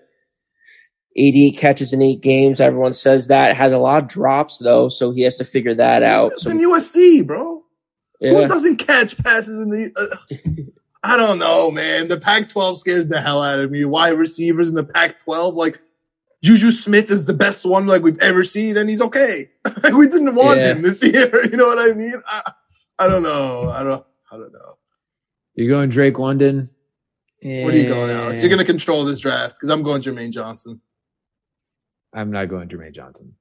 88 catches in eight games. Everyone says that. Has a lot of drops though, so he has to figure that out. It's So, in USC, bro. Who doesn't catch passes in the? Uh, I don't know, man. The Pac-12 scares the hell out of me. Wide receivers in the Pac-12, like Juju Smith is the best one like we've ever seen, and he's okay. we didn't want Yeah. him this year. You know what I mean? I, I don't know. I don't. I don't know. You're going Drake London. What are you going, Alex? You're gonna control this draft because I'm going Jermaine Johnson. I'm not going Jermaine Johnson.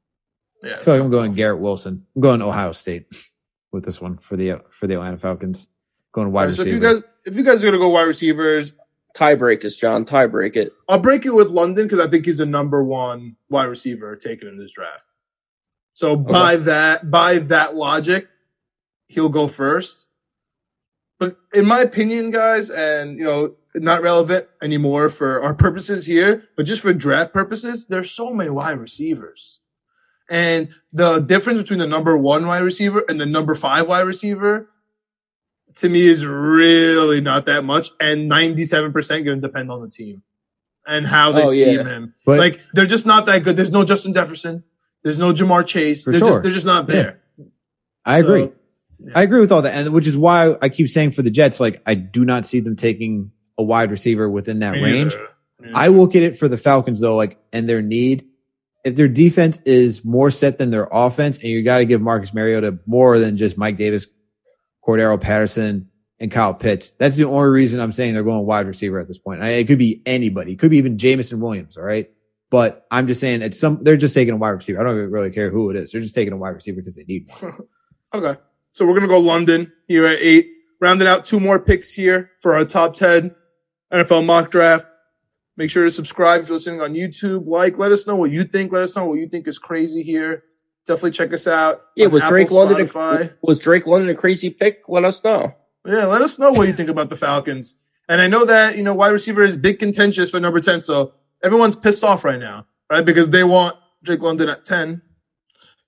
Yeah, I feel like I'm going Garrett Wilson. I'm going Ohio State with this one for the for the Atlanta Falcons. Going wide Alright, so if receiver. you guys, if you guys are gonna go wide receivers, Tie break this, John. Tie break it. I'll break it with London because I think he's the number one wide receiver taken in this draft. So by that, by that logic, he'll go first. But in my opinion, guys, and you know, not relevant anymore for our purposes here, but just for draft purposes, there's so many wide receivers. And the difference between the number one wide receiver and the number five wide receiver to me is really not that much. And 97% going to depend on the team and how they Oh, scheme yeah. him. But- like, they're just not that good. There's no Justin Jefferson. There's no Ja'Marr Chase. They're, sure. just, they're just not there. I agree. I agree with all that, and which is why I keep saying for the Jets, like I do not see them taking a wide receiver within that me range. Yeah. I look at it for the Falcons though, like and their need. If their defense is more set than their offense, and you got to give Marcus Mariota more than just Mike Davis, Cordarrelle Patterson, and Kyle Pitts. That's the only reason I'm saying they're going wide receiver at this point. I, it could be anybody. It could be even Jameson Williams. All right. But I'm just saying it's some, they're just taking a wide receiver. I don't really care who it is. They're just taking a wide receiver because they need one. Okay. So we're going to go London here at eight. Rounding out two more picks here for our top 10 NFL mock draft. Make sure to subscribe if you're listening on YouTube. Like, let us know what you think. Let us know what you think is crazy here. Definitely check us out. Yeah, was Apple, Drake London a, was Drake London a crazy pick? Let us know. Yeah, let us know what you think about the Falcons. And I know that you know wide receiver is big contentious for number ten, so everyone's pissed off right now, right? Because they want Drake London at ten.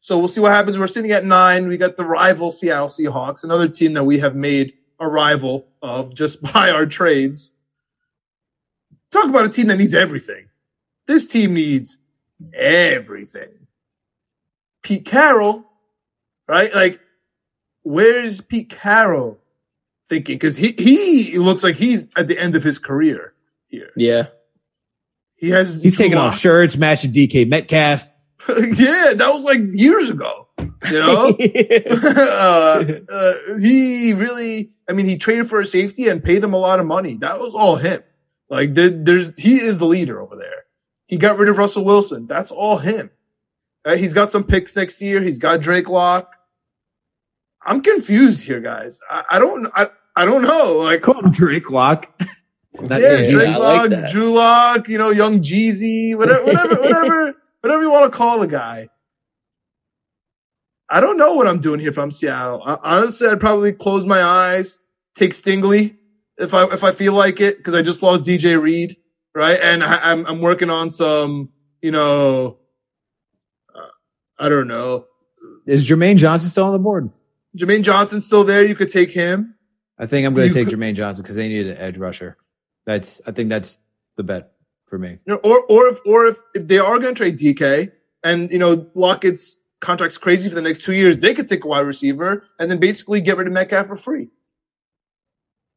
So we'll see what happens. We're sitting at nine. We got the rival Seattle Seahawks, another team that we have made a rival of just by our trades. Talk about a team that needs everything. This team needs everything. Pete Carroll, right? Like, where's Pete Carroll thinking? Because he he looks like he's at the end of his career here. Yeah, he has. He's taking off shirts, matching DK Metcalf. yeah, that was like years ago. You know, uh, uh, he really. I mean, he traded for a safety and paid him a lot of money. That was all him. Like, there's he is the leader over there. He got rid of Russell Wilson. That's all him. Uh, he's got some picks next year. He's got Drake Lock. I'm confused here, guys. I, I don't. I, I don't know. Like, call him Drake Lock. yeah, Drake yeah, Lock, like Drew Lock. You know, Young Jeezy. Whatever. Whatever. whatever. Whatever you want to call the guy. I don't know what I'm doing here if I'm Seattle. I, honestly, I'd probably close my eyes, take Stingley if I if I feel like it because I just lost DJ Reed, right? And I, am I'm, I'm working on some, you know, uh, I don't know. Is Jermaine Johnson still on the board? Jermaine Johnson's still there. You could take him. I think I'm going to take could, Jermaine Johnson because they need an edge rusher. That's I think that's the bet for me. You know, or or if or if, if they are going to trade DK and you know Lockett's contract's crazy for the next two years, they could take a wide receiver and then basically get rid of Metcalf for free.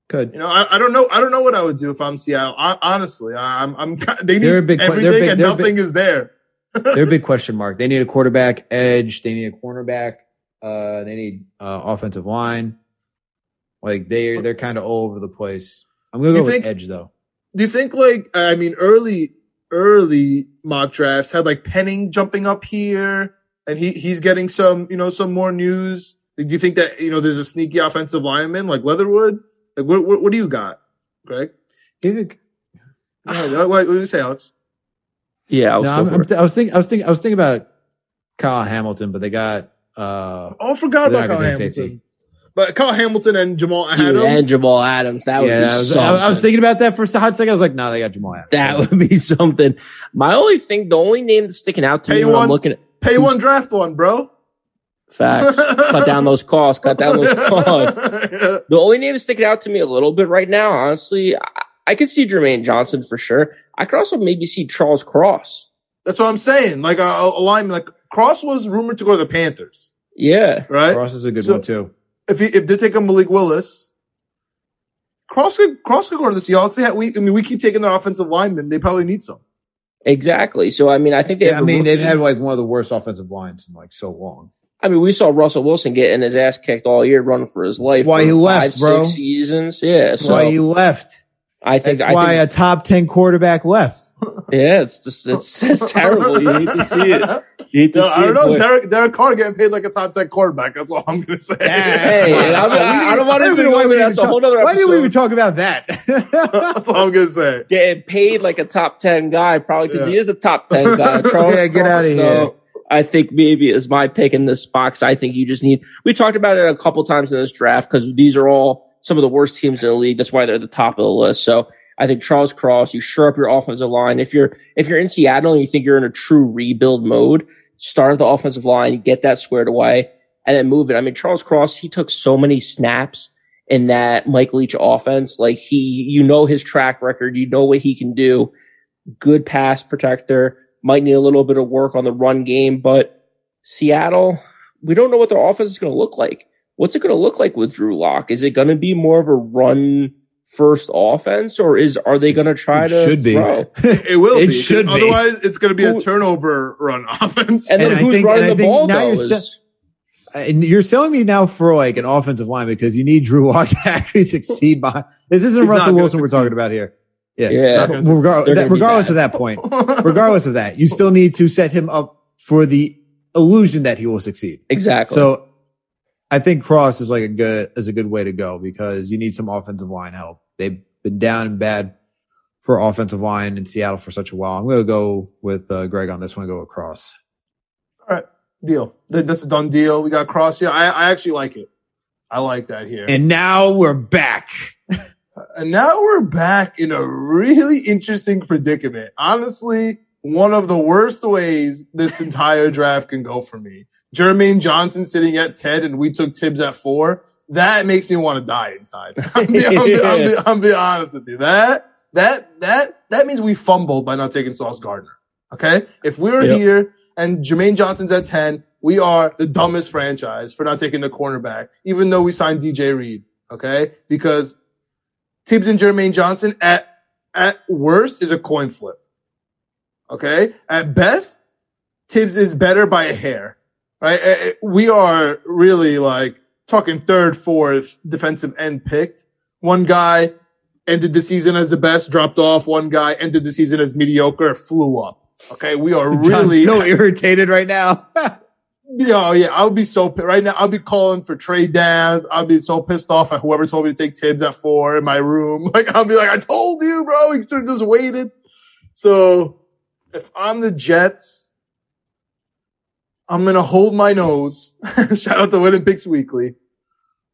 Could you know? I, I don't know. I don't know what I would do if I'm Seattle. I, honestly, I'm. I'm. They need they're a big, everything, they're big, and nothing big, is there. they're a big question mark. They need a quarterback, edge. They need a cornerback. Uh, they need uh, offensive line. Like they they're kind of all over the place. I'm gonna go with edge though. Do you think like I mean early early mock drafts had like Penning jumping up here, and he he's getting some you know some more news. Do you think that you know there's a sneaky offensive lineman like Leatherwood? Like, what, what, what do you got, Greg? David. what, what do you say, Alex? Yeah, I was, no, I'm, I'm th- I was thinking. I was thinking. I was thinking about Kyle Hamilton, but they got. uh Oh, I forgot about Kyle Hamilton. Safety. But Kyle Hamilton and Jamal Adams. Dude, and Jamal Adams. That would yeah, be I was, I was, thinking about that for a hot second. I was like, no, they got Jamal Adams. That would be something. My only thing, the only name that's sticking out to pay me when one, I'm looking at. Pay one, draft one, bro. Facts. cut down those costs. Cut down those costs. The only name that's sticking out to me a little bit right now, honestly, I, I could see Jermaine Johnson for sure. I could also maybe see Charles Cross. That's what I'm saying. Like uh, a, a lineman, like Cross was rumored to go to the Panthers. Yeah, right. Cross is a good so, one too. If he, if they take a Malik Willis, Cross could Cross could go to the Seahawks. They have, we, I mean, we keep taking their offensive linemen. They probably need some. Exactly. So I mean, I think they. Yeah, I mean, they've had like one of the worst offensive lines in like so long. I mean, we saw Russell Wilson getting his ass kicked all year, running for his life. Why he left, bro? Six seasons, yeah. So why he left? I think that's I why think, a top ten quarterback left. Yeah, it's just it's, it's terrible. You hate to see it. You hate to no, see I don't it, know. Derek, Derek Carr getting paid like a top ten quarterback. That's all I'm gonna say. hey, I, I, I, don't want to even go into that's a whole other. Why did we even talk about that? that's all I'm gonna say. Getting paid like a top ten guy, probably because yeah. he is a top ten guy. Charles yeah, get out of here. I think maybe is my pick in this box. I think you just need, we talked about it a couple times in this draft because these are all some of the worst teams in the league. That's why they're at the top of the list. So I think Charles Cross, you shore up your offensive line. If you're, if you're in Seattle and you think you're in a true rebuild mode, start at the offensive line, get that squared away and then move it. I mean, Charles Cross, he took so many snaps in that Mike Leach offense. Like he, you know, his track record, you know what he can do. Good pass protector might need a little bit of work on the run game, but Seattle, we don't know what their offense is going to look like. What's it going to look like with Drew Lock? Is it going to be more of a run first offense, or is are they going to try to should throw? be? it will. it be. should. Be. Otherwise, it's going to be a turnover run offense. And then and who's think, running the ball? Now you're, and you're selling me now for like an offensive line because you need Drew Lock to actually succeed. By this isn't He's Russell Wilson we're talking about here. Yeah. yeah. Regardless, that, regardless of that point, regardless of that, you still need to set him up for the illusion that he will succeed. Exactly. So I think Cross is like a good, is a good way to go because you need some offensive line help. They've been down and bad for offensive line in Seattle for such a while. I'm going to go with uh, Greg on this one, go across. All right. Deal. That's a done deal. We got Cross here. I, I actually like it. I like that here. And now we're back. and now we're back in a really interesting predicament. Honestly, one of the worst ways this entire draft can go for me. Jermaine Johnson sitting at 10 and we took Tibbs at four. That makes me want to die inside. I'm being, I'm, being, I'm, being, I'm being honest with you. That, that, that, that means we fumbled by not taking Sauce Gardner. Okay. If we're yep. here and Jermaine Johnson's at 10, we are the dumbest franchise for not taking the cornerback, even though we signed DJ Reed. Okay. Because Tibbs and Jermaine Johnson at, at worst is a coin flip. Okay. At best, Tibbs is better by a hair, right? We are really like talking third, fourth defensive end picked. One guy ended the season as the best, dropped off. One guy ended the season as mediocre, flew up. Okay. We are really so irritated right now. Yeah, yeah, I'll be so right now. I'll be calling for trade downs. I'll be so pissed off at whoever told me to take Thibs at four in my room. Like I'll be like, I told you, bro. You should have just waited. So if I'm the Jets, I'm gonna hold my nose. Shout out to Winning Picks Weekly.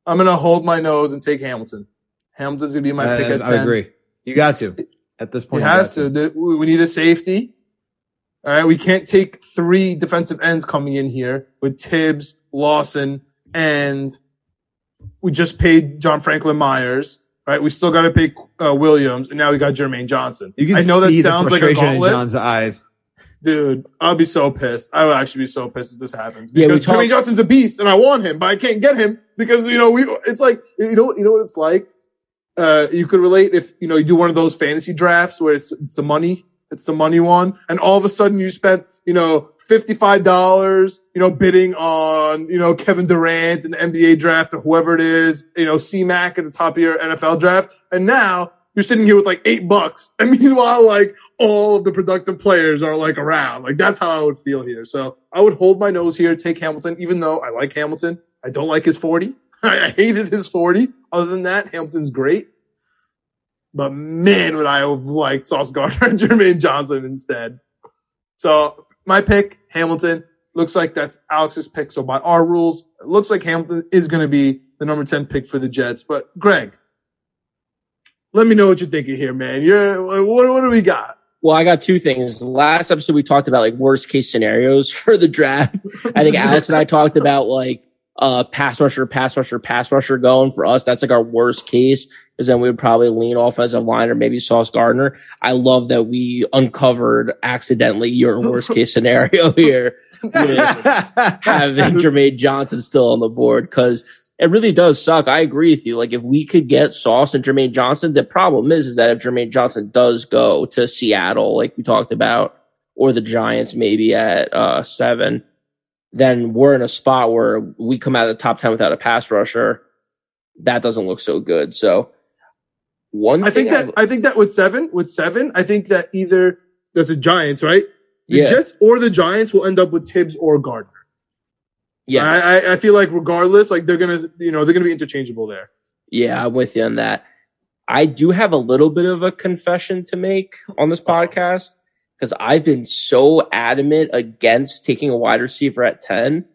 I'm gonna hold my nose and take Hamilton. Hamilton's gonna be my uh, pick at 10. I agree. You got to. At this point, he has to. to. We need a safety. All right. We can't take three defensive ends coming in here with Tibbs, Lawson, and we just paid John Franklin Myers. Right. We still got to pay uh, Williams, and now we got Jermaine Johnson. You can I know that sounds like a gauntlet. in John's eyes. Dude, I'll be so pissed. I would actually be so pissed if this happens because yeah, Jermaine Johnson's a beast, and I want him, but I can't get him because you know we. It's like you know you know what it's like. Uh, you could relate if you know you do one of those fantasy drafts where it's it's the money it's the money one. And all of a sudden you spent, you know, $55, you know, bidding on, you know, Kevin Durant in the NBA draft or whoever it is, you know, C-Mac at the top of your NFL draft. And now you're sitting here with like eight bucks. And meanwhile, like all of the productive players are like around. Like that's how I would feel here. So I would hold my nose here, take Hamilton, even though I like Hamilton. I don't like his 40. I hated his 40. Other than that, Hamilton's great. But man, would I have liked Sauce Gardner and Jermaine Johnson instead. So my pick, Hamilton, looks like that's Alex's pick. So by our rules, it looks like Hamilton is going to be the number 10 pick for the Jets. But Greg, let me know what you're thinking here, man. You're, what, what do we got? Well, I got two things. Last episode, we talked about like worst case scenarios for the draft. I think Alex and I talked about like uh, pass rusher, pass rusher, pass rusher going for us. That's like our worst case is then we would probably lean offensive line or maybe Sauce Gardner. I love that we uncovered accidentally your worst case scenario here with having Jermaine Johnson still on the board because it really does suck. I agree with you. Like if we could get Sauce and Jermaine Johnson, the problem is, is that if Jermaine Johnson does go to Seattle, like we talked about, or the Giants maybe at uh, seven, then we're in a spot where we come out of the top 10 without a pass rusher. That doesn't look so good. So one, I think that, I, I think that with seven, with seven, I think that either that's the Giants, right? The yeah. Jets or the Giants will end up with Tibbs or Gardner. Yeah. I, I feel like regardless, like they're going to, you know, they're going to be interchangeable there. Yeah, I'm with you on that. I do have a little bit of a confession to make on this podcast because I've been so adamant against taking a wide receiver at 10.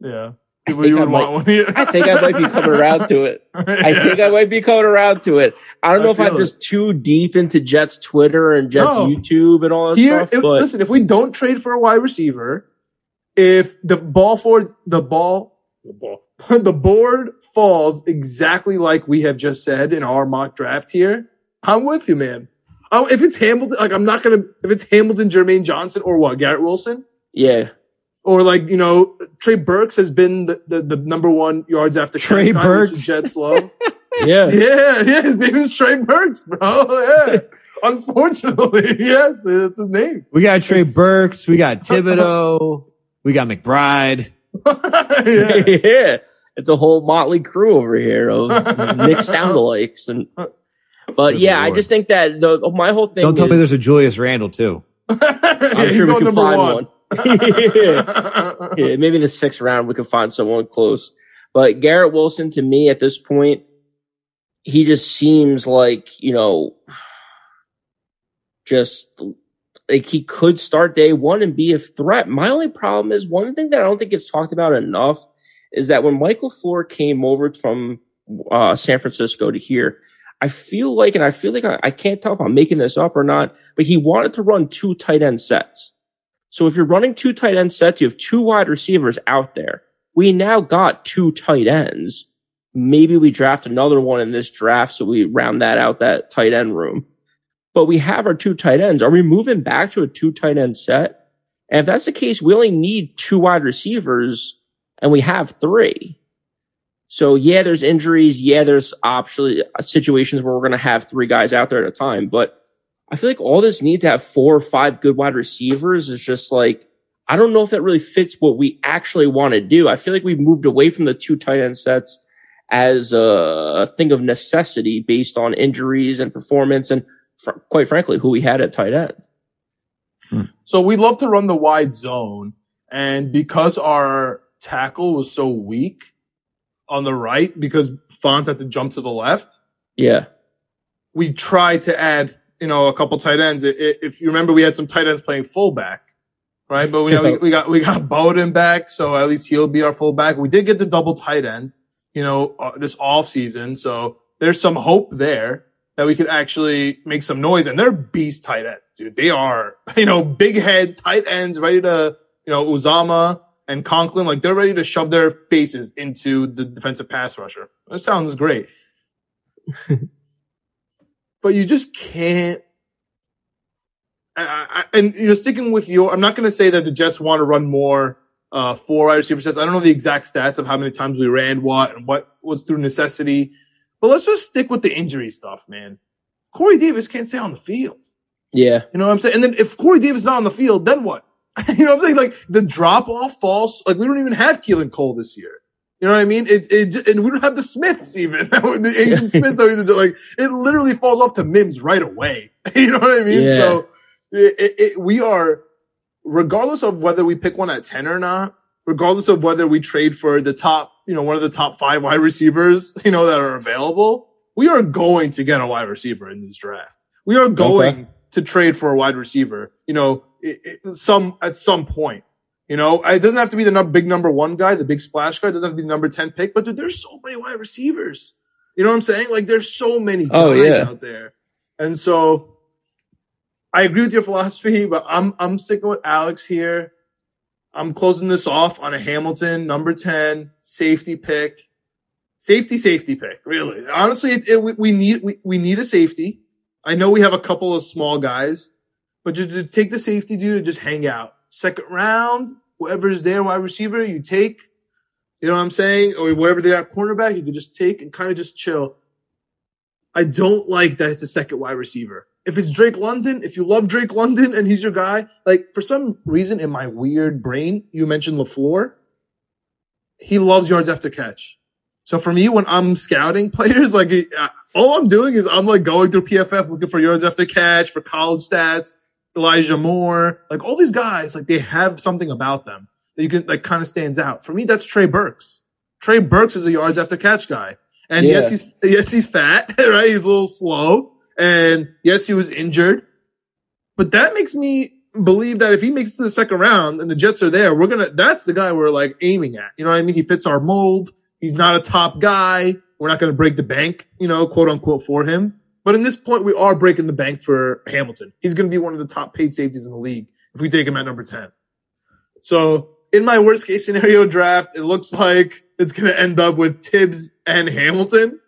Yeah. I think I, might, I think I might be coming around to it. yeah. I think I might be coming around to it. I don't know I if I'm it. just too deep into Jets Twitter and Jets no. YouTube and all that Here, stuff. If, but listen, if we don't trade for a wide receiver, if the ball for the ball, the ball, the board falls exactly like we have just said in our mock draft here, I'm with you, man. Oh, if it's Hamilton, like I'm not gonna. If it's Hamilton, Jermaine Johnson, or what, Garrett Wilson, yeah, or like you know, Trey Burks has been the, the, the number one yards after Trey Burks. Jets love. yeah, yeah, yeah. His name is Trey Burks, bro. Yeah. Unfortunately, yes, it's his name. We got Trey it's... Burks. We got Thibodeaux. We got McBride. yeah. yeah. It's a whole motley crew over here of Knick Soundalikes and but Good yeah, Lord. I just think that the my whole thing. Don't tell is, me there's a Julius Randle too. I'm sure we can find one. one. yeah. yeah, maybe the sixth round we can find someone close. But Garrett Wilson, to me, at this point, he just seems like you know, just like he could start day one and be a threat. My only problem is one thing that I don't think gets talked about enough is that when Michael LaFleur came over from uh, San Francisco to here, I feel like, and I feel like I, I can't tell if I'm making this up or not, but he wanted to run two tight end sets. So if you're running two tight end sets, you have two wide receivers out there. We now got two tight ends. Maybe we draft another one in this draft. So we round that out, that tight end room but we have our two tight ends. Are we moving back to a two tight end set? And if that's the case, we only need two wide receivers and we have three. So yeah, there's injuries. Yeah, there's actually uh, situations where we're going to have three guys out there at a time. But I feel like all this need to have four or five good wide receivers is just like, I don't know if that really fits what we actually want to do. I feel like we've moved away from the two tight end sets as a thing of necessity based on injuries and performance. And fr- quite frankly, who we had at tight end. Hmm. So we love to run the wide zone. And because our tackle was so weak on the right, because Fant had to jump to the left. Yeah. We tried to add, you know, a couple tight ends. If you remember, we had some tight ends playing fullback, right? But we, we, we got, we got Bawden back. So at least he'll be our fullback. We did get the double tight end, you know, uh, this off season. So there's some hope there that we could actually make some noise. And they're beast tight ends, dude. They are, you know, big head tight ends ready to, you know, Uzomah and Conklin, like they're ready to shove their faces into the defensive pass rusher. That sounds great. but you just can't. I, I, and you know, sticking with your, I'm not going to say that the Jets want to run more uh, four wide receiver sets. I don't know the exact stats of how many times we ran what and what was through necessity. But let's just stick with the injury stuff, man. Corey Davis can't stay on the field. Yeah. You know what I'm saying? And then if Corey Davis is not on the field, then what? you know what I'm saying? Like the drop off falls, like we don't even have Keelan Cole this year. You know what I mean? It, it, and we don't have the Smiths even. the Asian Smiths, like, it literally falls off to Mims right away. you know what I mean? Yeah. So it, it, we are, regardless of whether we pick one at 10 or not, regardless of whether we trade for the top, you know, one of the top five wide receivers, you know, that are available, we are going to get a wide receiver in this draft. We are going okay. to trade for a wide receiver, you know, it, it, some, at some point. You know, it doesn't have to be the number, big number one guy, the big splash guy. It doesn't have to be the number 10 pick, but dude, there's so many wide receivers. You know what I'm saying? Like there's so many oh, guys oh, yeah. out there. And so I agree with your philosophy, but I'm, I'm sticking with Alex here. I'm closing this off on a Hamilton number 10 safety pick. Safety, safety pick. Really. Honestly, it, it, we need, we, we need a safety. I know we have a couple of small guys, but just to take the safety dude and just hang out. Second round, whoever's there, wide receiver, you take. You know what I'm saying? Or wherever they are, cornerback, you can just take and kind of just chill. I don't like that it's a second wide receiver if it's Drake London, if you love Drake London and he's your guy, like for some reason in my weird brain, you mentioned LaFleur. He loves yards after catch. So for me, when I'm scouting players, like uh, all I'm doing is I'm like going through PFF looking for yards after catch, for college stats, Elijah Moore, like all these guys, like they have something about them that you can like kind of stands out. For me, that's Trey Burks. Trey Burks is a yards after catch guy. And yeah. yes, he's, yes, he's fat, right? He's a little slow and yes, he was injured, but that makes me believe that if he makes it to the second round and the Jets are there, we're gonna. That's the guy we're like aiming at. You know what I mean? He fits our mold. He's not a top guy. We're not to break the bank, you know, quote unquote, for him. But in this point, we are breaking the bank for Hamilton. He's to be one of the top paid safeties in the league if we take him at number 10. So in my worst case scenario draft, it looks like it's going to end up with Tibbs and Hamilton,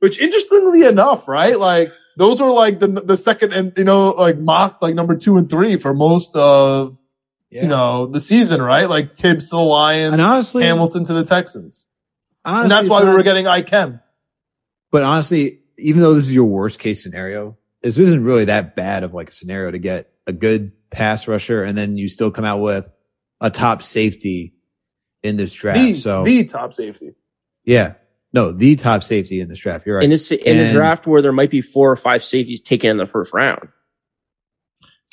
which interestingly enough, right? Like those are like the the second and you know like mocked like number two and three for most of yeah. you know the season, right? Like Tibbs to the Lions, and honestly, Hamilton to the Texans. Honestly, and that's why we were getting Ikem. But honestly, even though this is your worst case scenario, this isn't really that bad of like a scenario to get a good pass rusher, and then you still come out with a top safety in this draft. The, so the top safety. Yeah. No, the top safety in this draft. You're right. In, a, in a draft where there might be four or five safeties taken in the first round.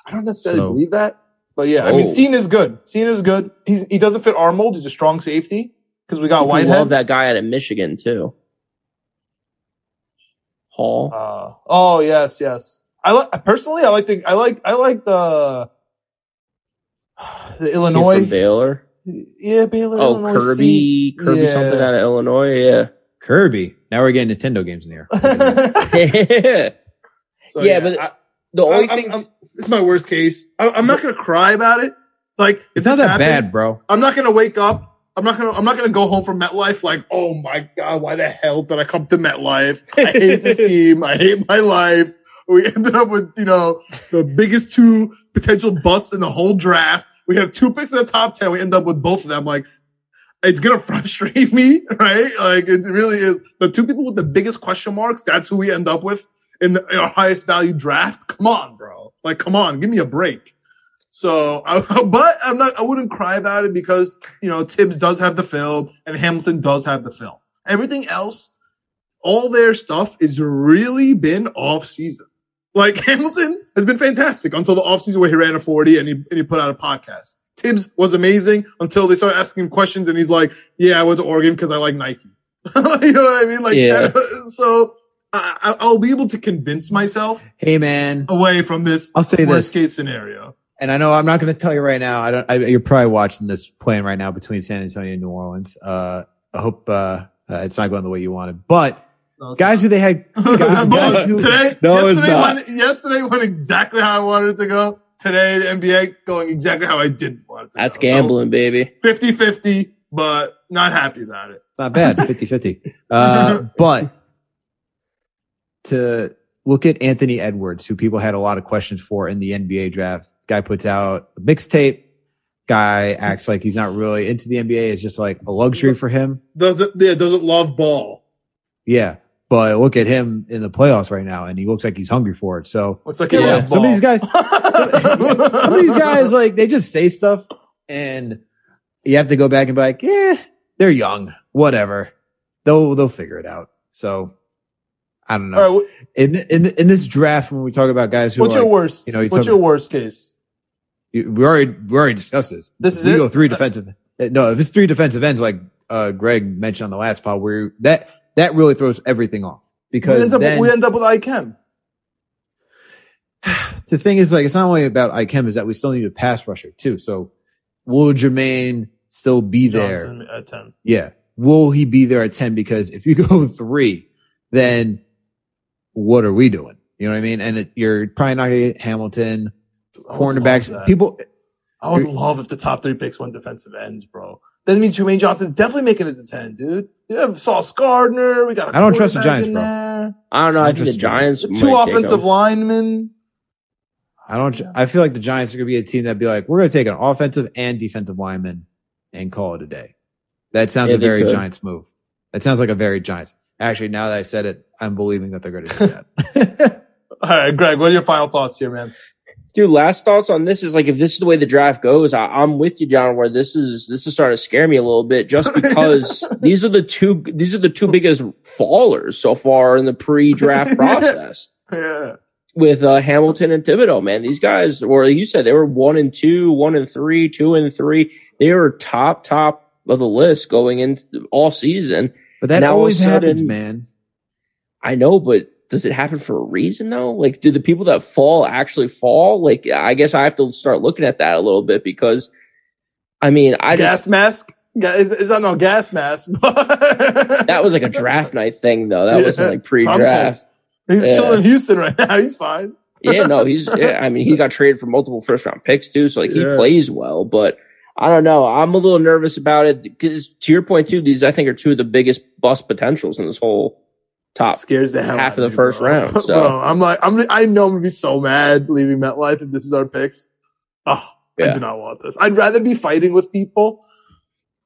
I don't necessarily so, believe that, but yeah, oh. I mean, Cine is good. Cine is good. He's, he doesn't fit our mold. He's a strong safety because we got you Whitehead. love that guy out of Michigan too. Hall. Uh, oh yes, yes. I like personally. I like the. I like. I like the. The Illinois Baylor. Yeah, Baylor. Oh, Illinois Kirby, C. Kirby yeah. something out of Illinois. Yeah. Kirby. Now we're getting Nintendo games in here. yeah, So, Yeah, but I, the only I, thing. I'm, I'm, this is my worst case. I, I'm not gonna cry about it. Like if It's not this that happens, bad, bro. I'm not gonna wake up. I'm not gonna. I'm not gonna go home from MetLife like, oh my god, why the hell did I come to MetLife? I hate this team. I hate my life. We ended up with you know the biggest two potential busts in the whole draft. We have two picks in the top ten. We end up with both of them. Like it's gonna frustrate me, right? Like it really is. The two people with the biggest question marks. That's who we end up with in, the, in our highest value draft. Come on, bro. Like come on, give me a break. So, I, but I'm not, I wouldn't cry about it because, you know, Tibbs does have the film and Hamilton does have the film. Everything else, all their stuff is really been off season. Like Hamilton has been fantastic until the off season where he ran a 40 and he, and he put out a podcast. Tibbs was amazing until they started asking him questions and he's like, yeah, I went to Oregon because I like Nike. you know what I mean? Like, Yeah. so I, I- I'll be able to convince myself Hey, man. away from this I'll say worst this. case scenario. and I know I'm not going to tell you right now. I don't. I, you're probably watching this playing right now between San Antonio and New Orleans. Uh, I hope uh, uh, it's not going the way you wanted. But No, guys who they had, guys, guys who, today, No, it's yesterday, not. Went, yesterday went exactly how I wanted it to go. Today, the NBA going exactly how I didn't want to That's go. gambling, baby. 50 50, but not happy about it. not bad, 50-50. Uh, but to look at Anthony Edwards, who people had a lot of questions for in the NBA draft. Guy puts out a mixtape. Guy acts like he's not really into the NBA. It's just like a luxury for him. Doesn't, yeah, doesn't love ball. Yeah. But look at him in the playoffs right now, and he looks like he's hungry for it. So Looks like Yeah. some of these guys, some of these guys, like they just say stuff, and you have to go back and be like, "Yeah, they're young, whatever. They'll they'll figure it out." So I don't know. Right, in in in this draft, when we talk about guys who what's are your like, worst? you know, you what's your worst case? you- we already we already discussed this. This is we it? go three defensive. No, if it's three defensive ends, like uh Greg mentioned on the last pod, where that that really throws everything off We because end, up, then, we end up with Ikem. the thing is like it's not only about Ikem is that we still need a pass rusher too. So will Jermaine still be there? Johnson at 10. Yeah. Will he be there at 10? Because if you go three, then what are we doing? You know what I mean? And it, you're probably not going to get Hamilton, I would love cornerbacks, people. I would love if the top three picks went defensive ends, bro. That means Jermaine Johnson's definitely making it to 10, dude. You have Sauce Gardner. We got a I don't trust the Giants, bro. there. I don't know. I think the Giants The might two offensive them. linemen. I don't, I feel like the Giants are going to be a team that'd be like, we're going to take an offensive and defensive lineman and call it a day. That sounds Yeah, a very could. Giants move. That sounds like a very Giants. Actually, now that I said it, I'm believing that they're going to do that. All right, Greg, what are your final thoughts here, man? Dude, last thoughts on this is like if this is the way the draft goes, I, I'm with you, John. Where this is this is starting to scare me a little bit, just because these are the two these are the two biggest fallers so far in the pre-draft process Yeah. with uh, Hamilton and Thibodeaux. Man, these guys, or like you said, they were one and two, one and three, two and three. They were top top of the list going into all season. but that Now all of a always happens, sudden- man. I know, but does it happen for a reason though? Like, do the people that fall actually fall? Like, I guess I have to start looking at that a little bit because, I mean, I gas just mask? Is, is that no gas mask? that was like a draft night thing though. That Yeah. wasn't like pre-draft. He's Yeah. chilling in Houston right now. He's fine. yeah, no, he's. Yeah, I mean, he got traded for multiple first round picks too, so like he Yeah. plays well. But I don't know. I'm a little nervous about it because, to your point too, these I think are two of the biggest bust potentials in this whole top. Scares the hell Half out of the first bro. round, so. Bro, I'm like, I'm, I know I'm gonna be so mad leaving MetLife if this is our picks. Oh, I do not want this. I'd rather be fighting with people.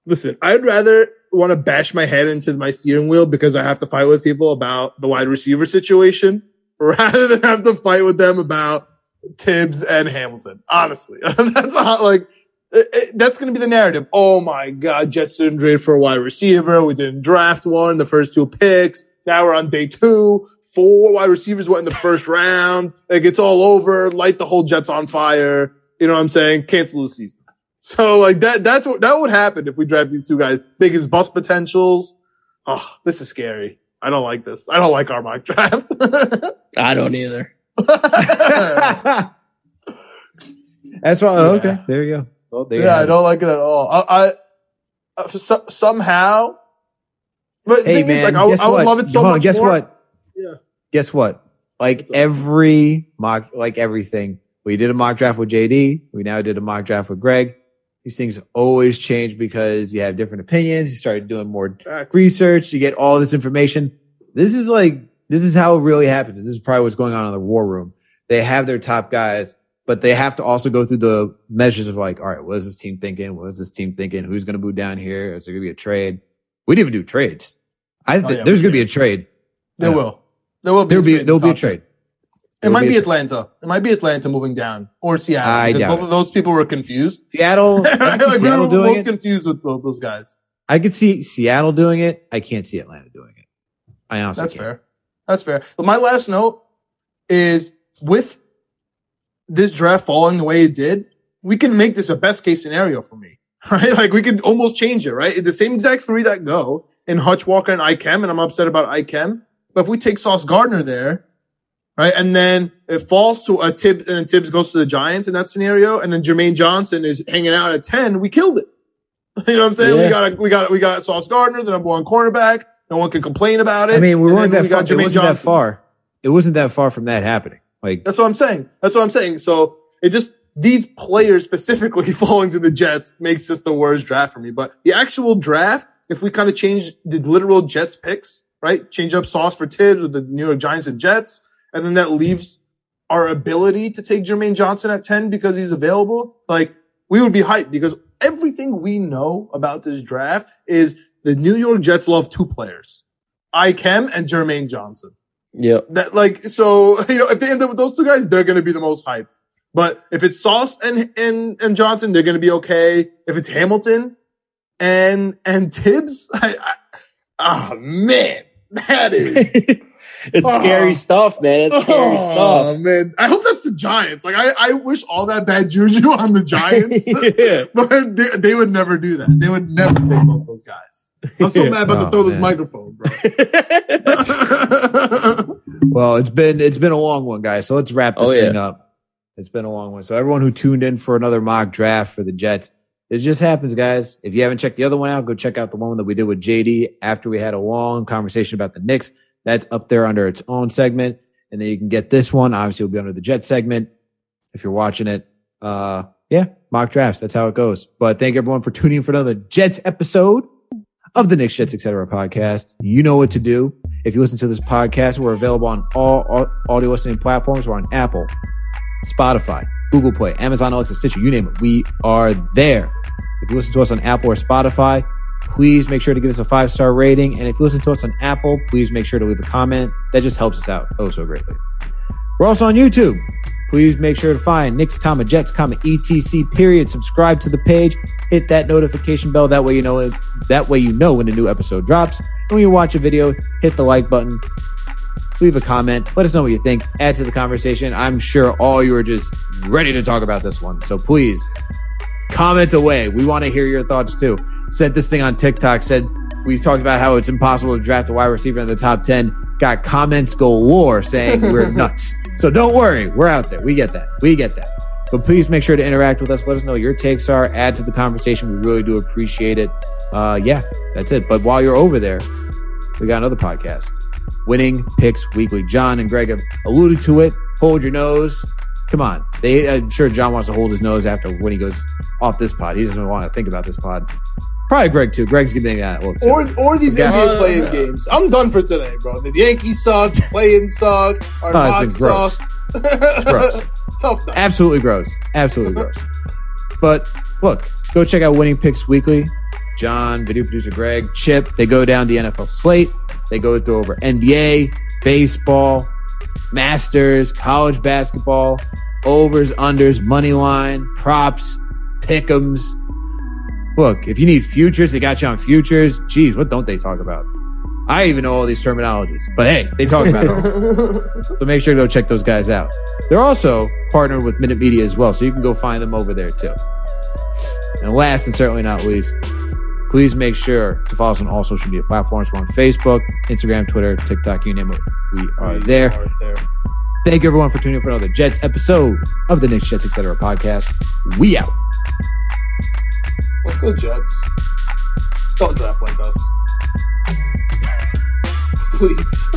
Listen, I'd rather want to bash my head into my steering wheel because I have to fight with people about the wide receiver situation rather than have to fight with them about Tibbs and Hamilton. Honestly, that's not like, it- it- that's going to be the narrative. Oh my God, Jets didn't trade for a wide receiver. We didn't draft one, the first two picks. Now we're on day two. Four wide receivers went in the first round. Like it's all over. Light the whole Jets on fire. You know what I'm saying? Cancel the season. So like that, that's what, that would happen if we draft these two guys. Biggest bust potentials. Oh, this is scary. I don't like this. I don't like our mock draft. I don't either. That's why. Oh, okay, there you go. Well, there yeah, I don't like it at all. I, I uh, so, somehow. But hey man, is, like, I, I, would love it so Hold much. On, guess more. what? Yeah. Guess what? Like every mock, like everything, we did a mock draft with JD. We now did a mock draft with Greg. These things always change because you have different opinions. You started doing more Facts. research. You get all this information. This is like, this is how it really happens. This is probably what's going on in the war room. They have their top guys, but they have to also go through the measures of like, all right, what is this team thinking? What is this team thinking? Who's going to move down here? Is there going to be a trade? We didn't even do trades. I oh, th- oh, yeah, there's going to be a trade. There will. There will be. There'll be. There'll be a trade. It might be, Atlanta. It might be Atlanta moving down or Seattle. I doubt both of those people were confused. Seattle, like Seattle we were most it. confused with both those guys. I could see Seattle doing it. I can't see Atlanta doing it. I honestly That's can't. fair. That's fair. But my last note is with this draft falling the way it did, we can make this a best case scenario for me, right? Like we could almost change it, right? The same exact three that go in Hutch Walker and Ikem, and I'm upset about Ikem. But if we take Sauce Gardner there, right? And then it falls to a Tibbs and Tibbs goes to the Giants in that scenario. And then Jermaine Johnson is hanging out at 10. We killed it. You know what I'm saying? Yeah. We got, we got, we got Sauce Gardner, the number one cornerback. No one can complain about it. I mean, we weren't that we far. It wasn't Johnson. that far. It wasn't that far from that happening. Like, that's what I'm saying. That's what I'm saying. So it just, these players specifically falling to the Jets makes this the worst draft for me. But the actual draft, if we kind of change the literal Jets picks, right? Change up Sauce for Tibbs with the New York Giants and Jets and then that leaves our ability to take Jermaine Johnson at 10 because he's available, like we would be hyped because everything we know about this draft is the New York Jets love two players, Ikem and Jermaine Johnson. Yeah. That like, so, you know, if they end up with those two guys, they're going to be the most hyped. But if it's Sauce and, and, and Johnson, they're going to be okay. If it's Hamilton and, and Tibbs, I, I oh man, that is. It's oh. scary stuff, man. It's scary oh, stuff. man. I hope that's the Giants. Like, I, I wish all that bad juju on the Giants, yeah. but they, they, would never do that. They would never take both those guys. I'm so mad about oh, to throw man. this microphone, bro. well, it's been it's been a long one, guys. So let's wrap oh, this oh, thing yeah. up. It's been a long one. So everyone who tuned in for another mock draft for the Jets, it just happens, guys. If you haven't checked the other one out, go check out the one that we did with JD after we had a long conversation about the Knicks. That's up there under its own segment. And then you can get this one. Obviously, it'll be under the Jet segment if you're watching it. Uh, yeah, mock drafts. That's how it goes. But thank everyone for tuning in for another Jets episode of the Knicks Jets Etc. podcast. You know what to do. If you listen to this podcast, we're available on all audio listening platforms. We're on Apple, Spotify, Google Play, Amazon Alexa, Stitcher, you name it. We are there. If you listen to us on Apple or Spotify, please make sure to give us a five star rating. And if you listen to us on Apple, please make sure to leave a comment. That just helps us out oh so greatly. We're also on YouTube. Please make sure to find Knicks comma Jets, comma etc. Period. Subscribe to the page. Hit that notification bell. That way you know it. That way you know when a new episode drops. And when you watch a video, hit the like button. Leave a comment. Let us know what you think. Add to the conversation. I'm sure all you are just ready to talk about this one. So please comment away. We want to hear your thoughts too said this thing on TikTok, said we talked about how it's impossible to draft a wide receiver in the top 10. Got comments galore saying we're nuts. So don't worry. We're out there. We get that. We get that. But please make sure to interact with us. Let us know your takes are. Add to the conversation. We really do appreciate it. Uh, yeah, that's it. But while you're over there, we got another podcast, Winning Picks Weekly. John and Greg have alluded to it. Hold your nose. Come on. They, I'm sure John wants to hold his nose after when he goes off this pod. He doesn't want to think about this pod. Probably Greg too. Greg's giving that look. Too. Or or these NBA uh, playing yeah. games. I'm done for today, bro. The Yankees suck. Playing suck. Our oh, it's been gross. gross. Tough. Though. Absolutely gross. Absolutely gross. But look, go check out Winning Picks Weekly. John, video producer Greg, Chip. They go down the NFL slate. They go through over NBA, baseball, Masters, college basketball, overs, unders, money line, props, pick'ems Look, if you need futures, they got you on futures. Geez, what don't they talk about? I even know all these terminologies, but hey, they talk about it. so make sure to go check those guys out. They're also partnered with Minute Media as well, so you can go find them over there too. And last and certainly not least, please make sure to follow us on all social media platforms. We're on Facebook, Instagram, Twitter, TikTok, you name it. We are there. Are there. Thank you everyone for tuning in for another Jets episode of the Knicks Jets Etc. podcast. We out. Let's go Jets. Don't draft like us. Please.